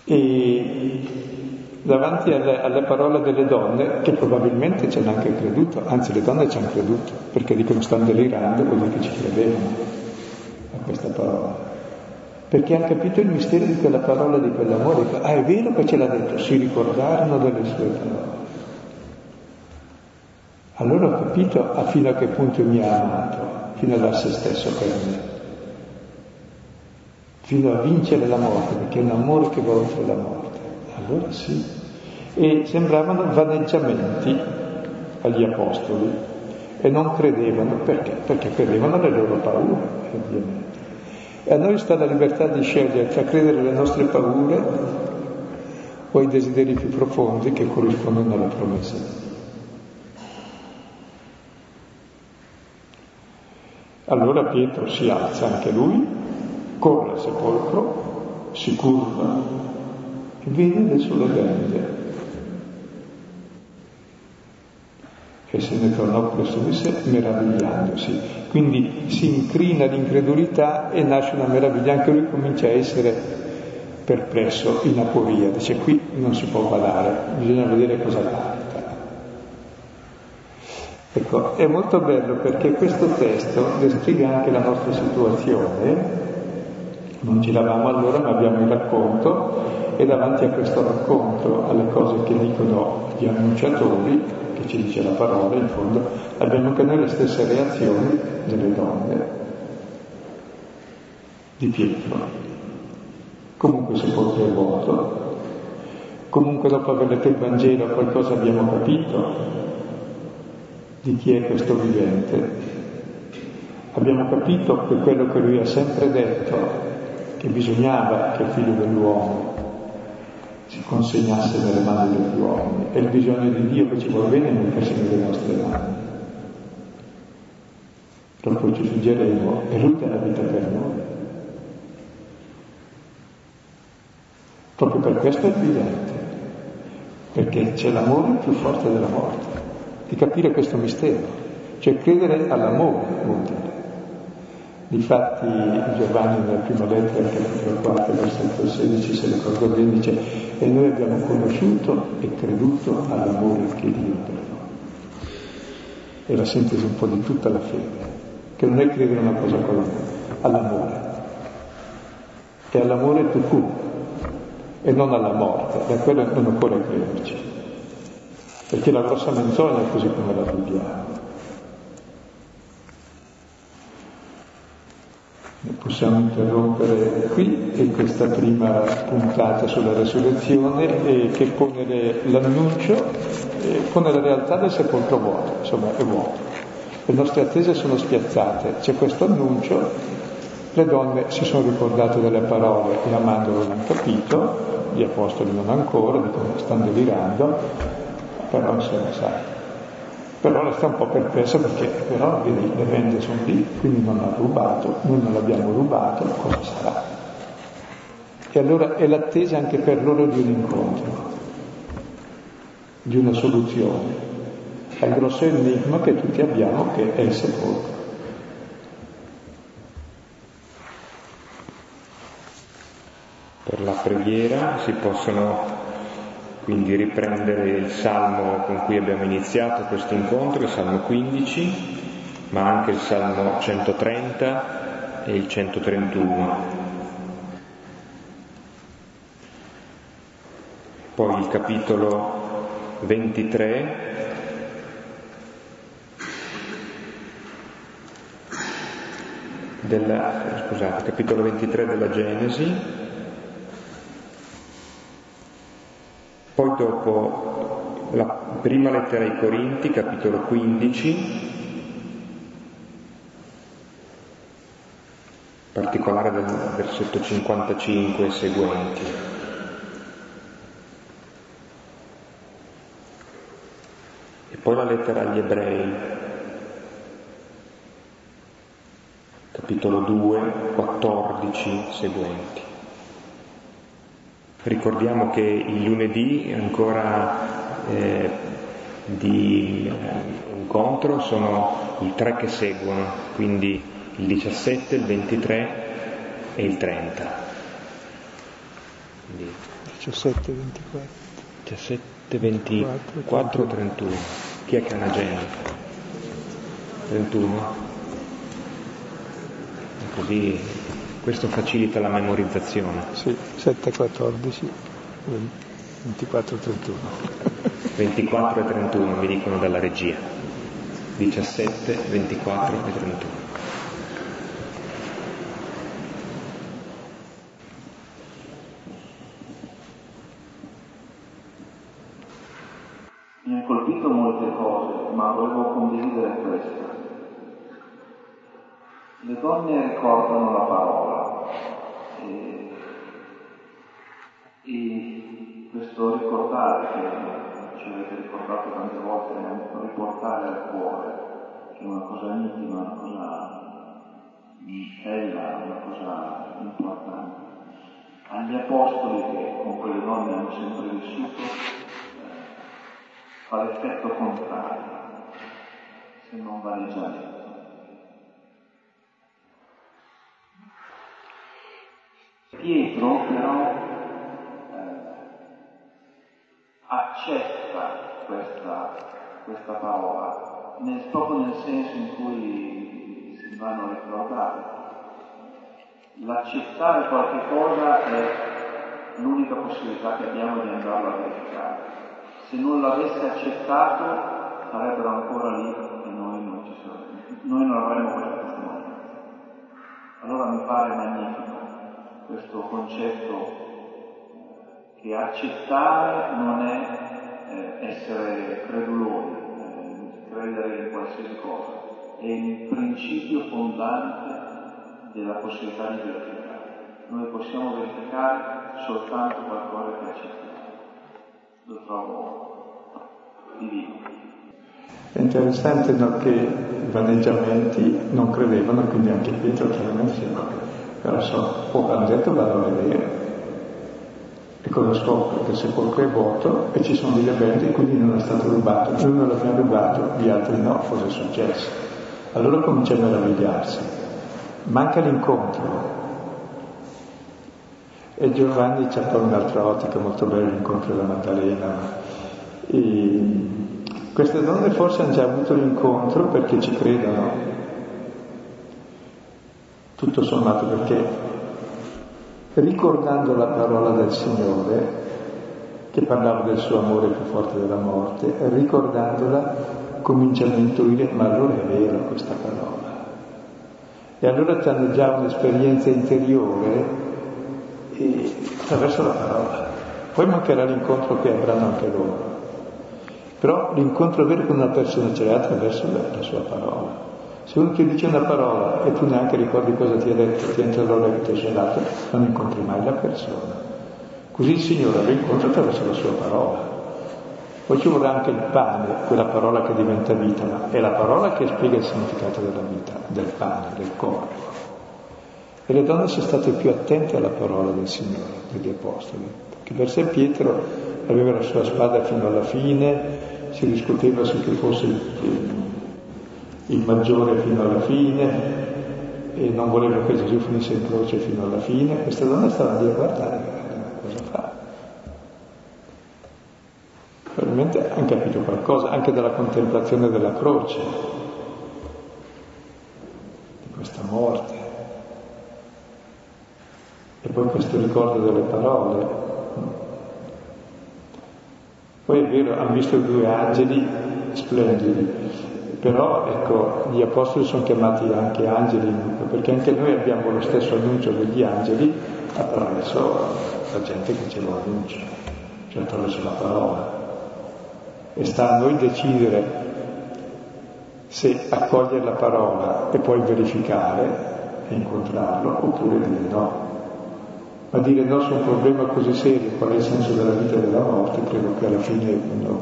E davanti alle, alle, parole delle donne, che probabilmente ci hanno anche creduto, anzi le donne ci hanno creduto, perché dicono stanno delirando, vuol dire che ci credevano a questa parola perché hanno capito il mistero di quella parola, di quell'amore. Ah, è vero che ce l'ha detto, si ricordarono delle sue parole. Allora ho capito a fino a che punto mi ha amato, fino a dar se stesso per me, fino a vincere la morte, perché è un amore che va oltre la morte. Allora sì. E sembravano vaneggiamenti agli apostoli e non credevano perché? Perché credevano alle loro paure, ovviamente. E a noi sta la libertà di scegliere tra credere alle nostre paure o ai desideri più profondi che corrispondono alla promessa. Allora Pietro si alza anche lui, corre al sepolcro, si curva e vede le sue bende e se ne tornò presso di sé meravigliandosi. Quindi si incrina l'incredulità e nasce una meraviglia, anche lui comincia a essere perplesso in aporia, dice qui non si può badare, bisogna vedere cosa capita. Ecco, è molto bello perché questo testo descrive anche la nostra situazione, non ci lavamo allora ma abbiamo il racconto e davanti a questo racconto, alle cose che dicono gli annunciatori, ci dice la parola, in fondo abbiamo anche noi le stesse reazioni delle donne di Pietro. Comunque può è vuoto, comunque dopo aver letto il Vangelo qualcosa abbiamo capito di chi è questo vivente. Abbiamo capito che quello che lui ha sempre detto, che bisognava che il figlio dell'uomo si consegnasse nelle mani degli uomini. È il bisogno di Dio che ci vuole bene mettersi nelle nostre mani. Dopo ci fuggeremo e Lui dà la vita per noi. Proprio per questo è evidente, perché c'è l'amore più forte della morte, di capire questo mistero, cioè credere all'amore vuol. Difatti Giovanni nella prima lettera, capitolo 4, versetto 16, se ricordo bene, dice e noi abbiamo conosciuto e creduto all'amore che Dio per noi. È la sintesi un po' di tutta la fede, che non è credere una cosa con l'amore, all'amore. E all'amore tu fu, e non alla morte, da quello non occorre crederci. Perché la grossa menzogna è così come la viviamo. Possiamo interrompere qui questa prima puntata sulla resurrezione che pone l'annuncio, eh, pone la realtà del sepolcro vuoto, insomma è vuoto. Le nostre attese sono spiazzate, c'è questo annuncio, le donne si sono ricordate delle parole e amandolo l'hanno capito, gli apostoli non ancora, dicono stanno delirando, però insomma sai, però resta un po' perplesso perché però vedi, le vende sono lì, quindi non ha rubato, noi non l'abbiamo rubato, cosa sarà? E allora è l'attesa anche per loro di un incontro, di una soluzione al grosso enigma che tutti abbiamo che è il sepolcro. Per la preghiera si possono quindi riprendere il salmo con cui abbiamo iniziato questo incontro, il salmo 15, ma anche il salmo 130 e il 131. Poi il capitolo 23 della, scusate, capitolo 23 della Genesi, Poi dopo la prima lettera ai Corinti, capitolo 15, in particolare del versetto 55 e seguenti. E poi la lettera agli Ebrei, capitolo 2, 14 seguenti. Ricordiamo che il lunedì ancora eh, di eh, incontro sono i tre che seguono, quindi il 17, il 23 e il 30. Quindi 17, 24. 17, 24, 31. Chi è che ha un'agenda? 31? Così questo facilita la memorizzazione. Sì, 7, 14, 24, 31. 24 e 31 mi dicono dalla regia. 17, 24 e 31. Mi ha colpito molte cose, ma volevo condividere questa. Le donne ricordano la parola e, e questo ricordare che ci avete ricordato tante volte, riportare al cuore, che è una cosa intima, una cosa bella, una cosa importante. Agli apostoli che con quelle donne hanno sempre vissuto, eh, fa l'effetto contrario, se non vale Pietro però eh, accetta questa, questa parola, nel, proprio nel senso in cui si vanno a ricordare. L'accettare qualche cosa è l'unica possibilità che abbiamo di andarlo a verificare. Se non l'avesse accettato sarebbero ancora lì e noi non ci saremmo, noi non avremmo questa testimonianza. Allora mi pare magnifico questo concetto che accettare non è eh, essere creduloni, eh, credere in qualsiasi cosa, è il principio fondante della possibilità di verificare. Noi possiamo verificare soltanto qualcosa che accettiamo. Lo trovo divino. È interessante no, che i vaneggiamenti non credevano, quindi anche Pietro chiaramente però so, oh, hanno detto vanno a vedere. E cosa scopre? Che il sepolcro è vuoto e ci sono bende e quindi non è stato rubato. Noi non l'abbiamo rubato, gli altri no, cosa è successo? Allora comincia a meravigliarsi. manca l'incontro. E Giovanni c'è poi un'altra ottica molto bella, l'incontro della Maddalena. E queste donne forse hanno già avuto l'incontro perché ci credono, tutto sommato perché ricordando la parola del Signore, che parlava del suo amore più forte della morte, ricordandola cominciano a intuire, ma allora è vero questa parola. E allora hanno già un'esperienza interiore attraverso la parola. Poi mancherà l'incontro che avranno anche loro. Però l'incontro vero con una persona ce l'ha attraverso la, la sua parola. Se uno ti dice una parola e tu neanche ricordi cosa ti ha detto, ti entra l'olio che ti è gelato, non incontri mai la persona. Così il Signore lo incontra attraverso la sua parola. Poi ci vorrà anche il pane, quella parola che diventa vita, ma è la parola che spiega il significato della vita, del pane, del corpo. E le donne sono state più attente alla parola del Signore, degli Apostoli, perché per sé Pietro aveva la sua spada fino alla fine, si discuteva su chi fosse il, il maggiore fino alla fine e non voleva che Gesù finisse in croce fino alla fine. Queste donne stavano lì a guardare cosa fa. Probabilmente hanno capito qualcosa anche dalla contemplazione della croce, di questa morte. E poi questo ricordo delle parole. Poi è vero, hanno visto due angeli splendidi, però ecco, gli apostoli sono chiamati anche angeli, perché anche noi abbiamo lo stesso annuncio degli angeli attraverso la gente che ce lo annuncia, cioè attraverso la parola. E sta a noi decidere se accogliere la parola e poi verificare e incontrarlo oppure dire no. Ma dire no su un problema così serio, qual è il senso della vita e della morte, credo che alla fine uno,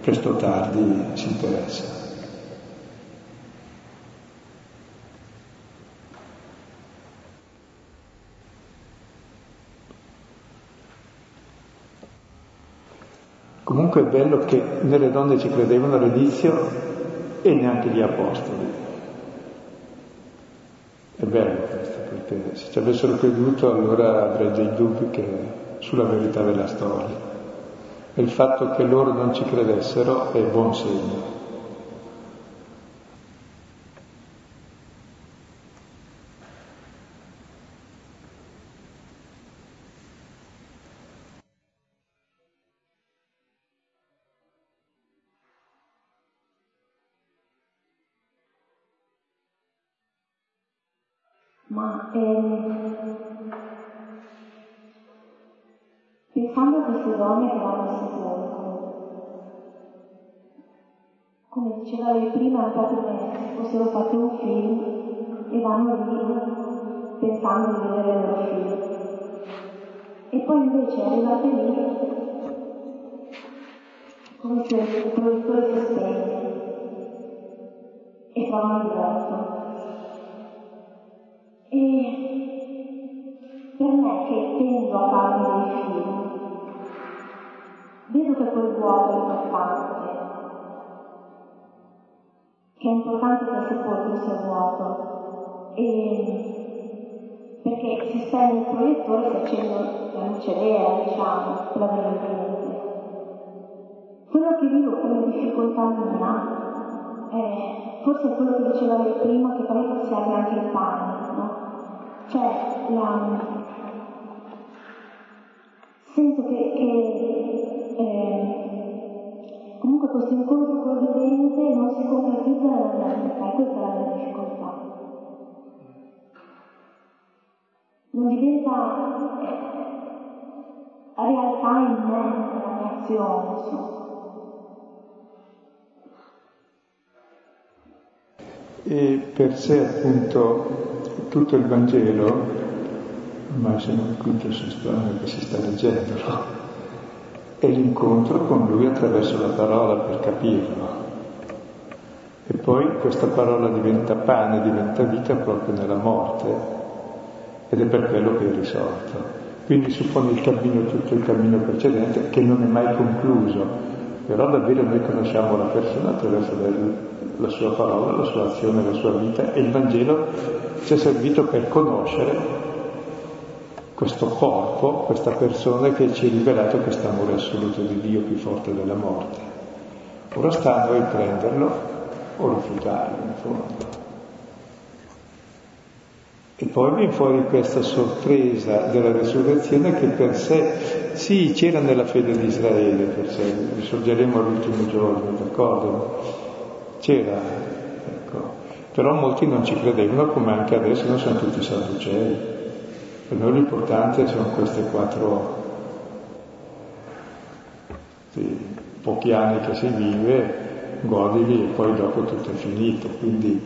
presto o tardi, si interessa. Comunque è bello che né le donne ci credevano all'inizio e neanche gli apostoli. È bello questo, perché se ci avessero creduto allora avrei dei dubbi che, sulla verità della storia. E il fatto che loro non ci credessero è buon segno. Come diceva lei prima, proprio come se fossero fatte un film e vanno lì pensando di vedere il loro film. E poi invece arrivate lì come se il proiettore si spegne e trovano vuoto. E per me che tendo a farmi dei film, vedo che quel vuoto è importante, che è importante che il sepolcro sia vuoto, e perché si spegne il proiettore si accende la luce vera, diciamo, dell'ambiente. Quello che vivo come difficoltà mia è forse quello che diceva lei prima, che poi serve anche il pane, no? Cioè, la, sento che, che eh, comunque questo incontro con il vivente non si concretizza nella realtà, e questa è la mia difficoltà. Non diventa eh, realtà in me, nella mia azione, insomma. E per sé appunto tutto il Vangelo, siamo al quinto sesto anno che si sta leggendo, no? È l'incontro con Lui attraverso la parola per capirlo. E poi questa parola diventa pane, diventa vita proprio nella morte ed è per quello che è risorto. Quindi suppone il cammino, tutto il cammino precedente, che non è mai concluso, però davvero noi conosciamo la persona attraverso la sua parola, la sua azione, la sua vita e il Vangelo ci è servito per conoscere questo corpo, questa persona che ci ha rivelato questo amore assoluto di Dio più forte della morte. Ora sta a noi prenderlo o rifiutarlo in fondo. E poi viene fuori questa sorpresa della risurrezione che per sé, sì, c'era nella fede di Israele, per sé, risorgeremo all'ultimo giorno, d'accordo? C'era, ecco. Però molti non ci credevano, come anche adesso non sono tutti sadducei. Per noi l'importante sono queste quattro, sì, pochi anni che si vive, godili e poi dopo tutto è finito, quindi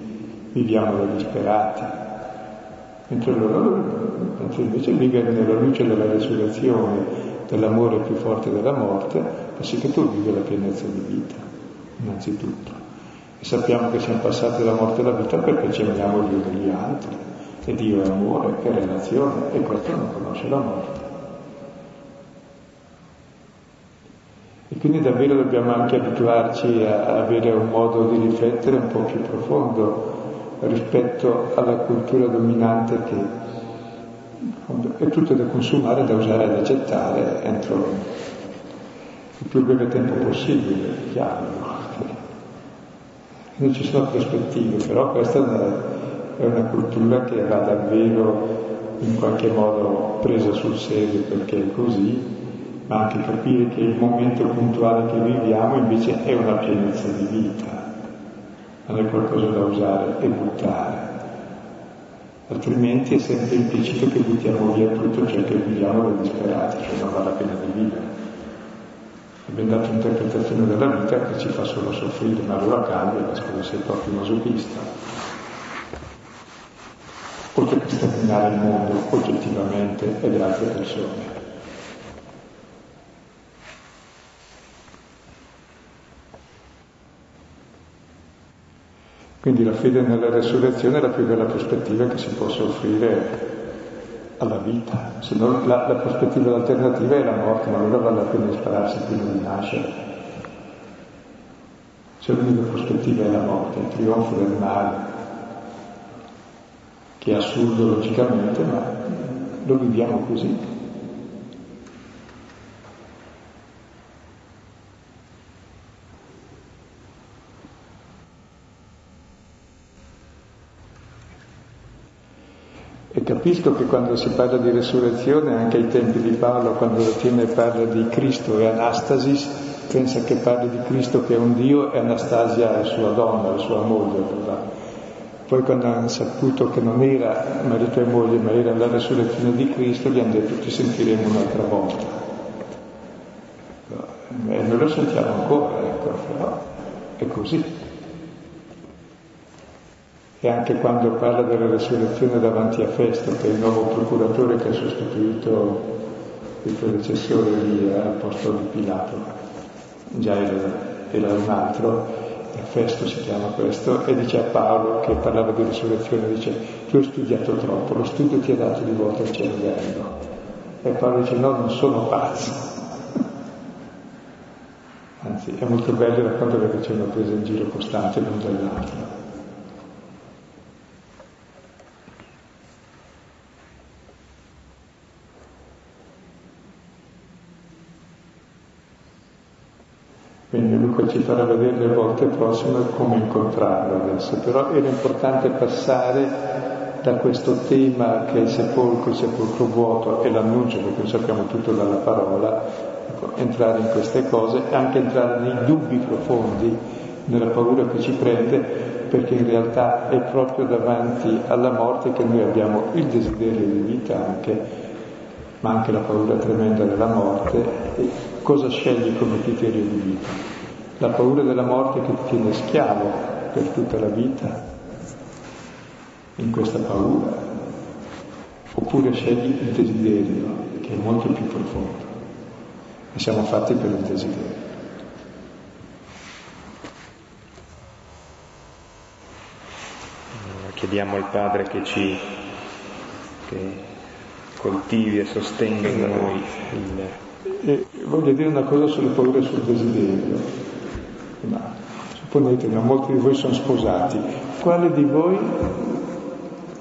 viviamo da disperati mentre loro invece vivere nella luce della resurrezione, dell'amore più forte della morte, fa sì che tu vivi la pienezza di vita, innanzitutto. E sappiamo che siamo passati dalla morte alla vita perché ci amiamo Dio degli altri. E Dio è amore, è relazione, e questo non conosce la morte. E quindi davvero dobbiamo anche abituarci a avere un modo di riflettere un po' più profondo rispetto alla cultura dominante che è tutto da consumare, da usare e da accettare entro il più breve tempo possibile, chiaro. Non ci sono prospettive, però questa è una cultura che va davvero in qualche modo presa sul serio perché è così, ma anche capire che il momento puntuale che viviamo invece è una pienezza di vita non è qualcosa da usare e buttare. Altrimenti è sempre implicito che buttiamo via tutto ciò che viviamo da disperati, cioè non vale la pena di vivere. Abbiamo dato un'interpretazione della vita che ci fa solo soffrire, ma allora cambia, perché sei proprio masochista. Oltre sterminare il mondo oggettivamente e le altre persone. Quindi la fede nella resurrezione è la più bella prospettiva che si possa offrire alla vita, se no la, la prospettiva alternativa è la morte, ma allora vale la pena spararsi prima di nascere. Se l'unica prospettiva è la morte, il trionfo del male, che è assurdo logicamente, ma lo viviamo così. E capisco che quando si parla di resurrezione, anche ai tempi di Paolo, quando la tiene parla di Cristo e Anastasis, pensa che parli di Cristo che è un Dio e Anastasia è sua donna, la sua moglie. Poi quando hanno saputo che non era marito e moglie, ma era la resurrezione di Cristo, gli hanno detto ti sentiremo un'altra volta. E noi lo sentiamo ancora, ecco, però è così. E anche quando parla della resurrezione davanti a Festo, che è il nuovo procuratore che ha sostituito il predecessore lì al posto di Pilato, già era, era un altro, Festo si chiama questo, e dice a Paolo che parlava di risurrezione, dice tu hai studiato troppo, lo studio ti ha dato di volta il cervello. E Paolo dice no, non sono pazzo. Anzi, è molto bello il racconto perché c'è una presa in giro costante l'un dall'altro. Luca ci farà vedere le volte prossime come incontrarlo adesso, però era importante passare da questo tema che è il sepolcro, il sepolcro vuoto e l'annuncio, perché lo sappiamo tutto dalla parola, ecco, entrare in queste cose e anche entrare nei dubbi profondi, nella paura che ci prende, perché in realtà è proprio davanti alla morte che noi abbiamo il desiderio di vita anche, ma anche la paura tremenda della morte cosa scegli come criterio di vita? La paura della morte che ti tiene schiavo per tutta la vita, in questa paura, oppure scegli il desiderio, che è molto più profondo. E siamo fatti per il desiderio. Chiediamo al Padre che ci che coltivi e sostenga in noi il e voglio dire una cosa sulle paure e sul desiderio. Ma Ponetelo, molti di voi sono sposati. Quale di voi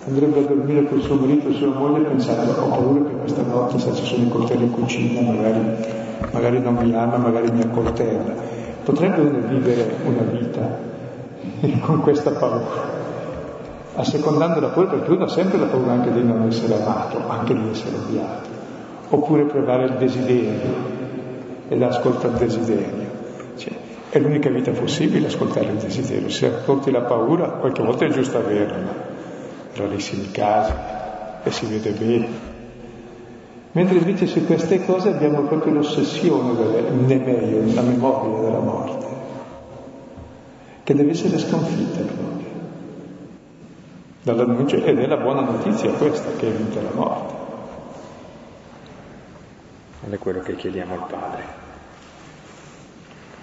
andrebbe a dormire col suo marito o sua moglie pensando ho paura che questa notte se ci sono i coltelli in cucina magari, magari non mi ama, magari mi accoltella. Potrebbe uno vivere una vita con questa paura, assecondando la paura, perché uno ha sempre la paura anche di non essere amato, anche di essere odiato, oppure provare il desiderio e l'ascolta il desiderio. È l'unica vita possibile ascoltare il desiderio. Se ascolti la paura, qualche volta è giusto averla, ma rarissimi casi, e si vede bene. Mentre invece su queste cose abbiamo proprio l'ossessione del nemeio, la memoria della morte, che deve essere sconfitta proprio. Dall'annuncio, ed è la buona notizia questa, che è vinta la morte. Ed è quello che chiediamo al Padre.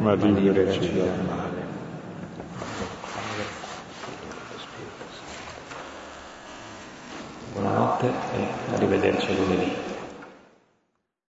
ma liberaci dal male. Buonanotte e arrivederci lunedì.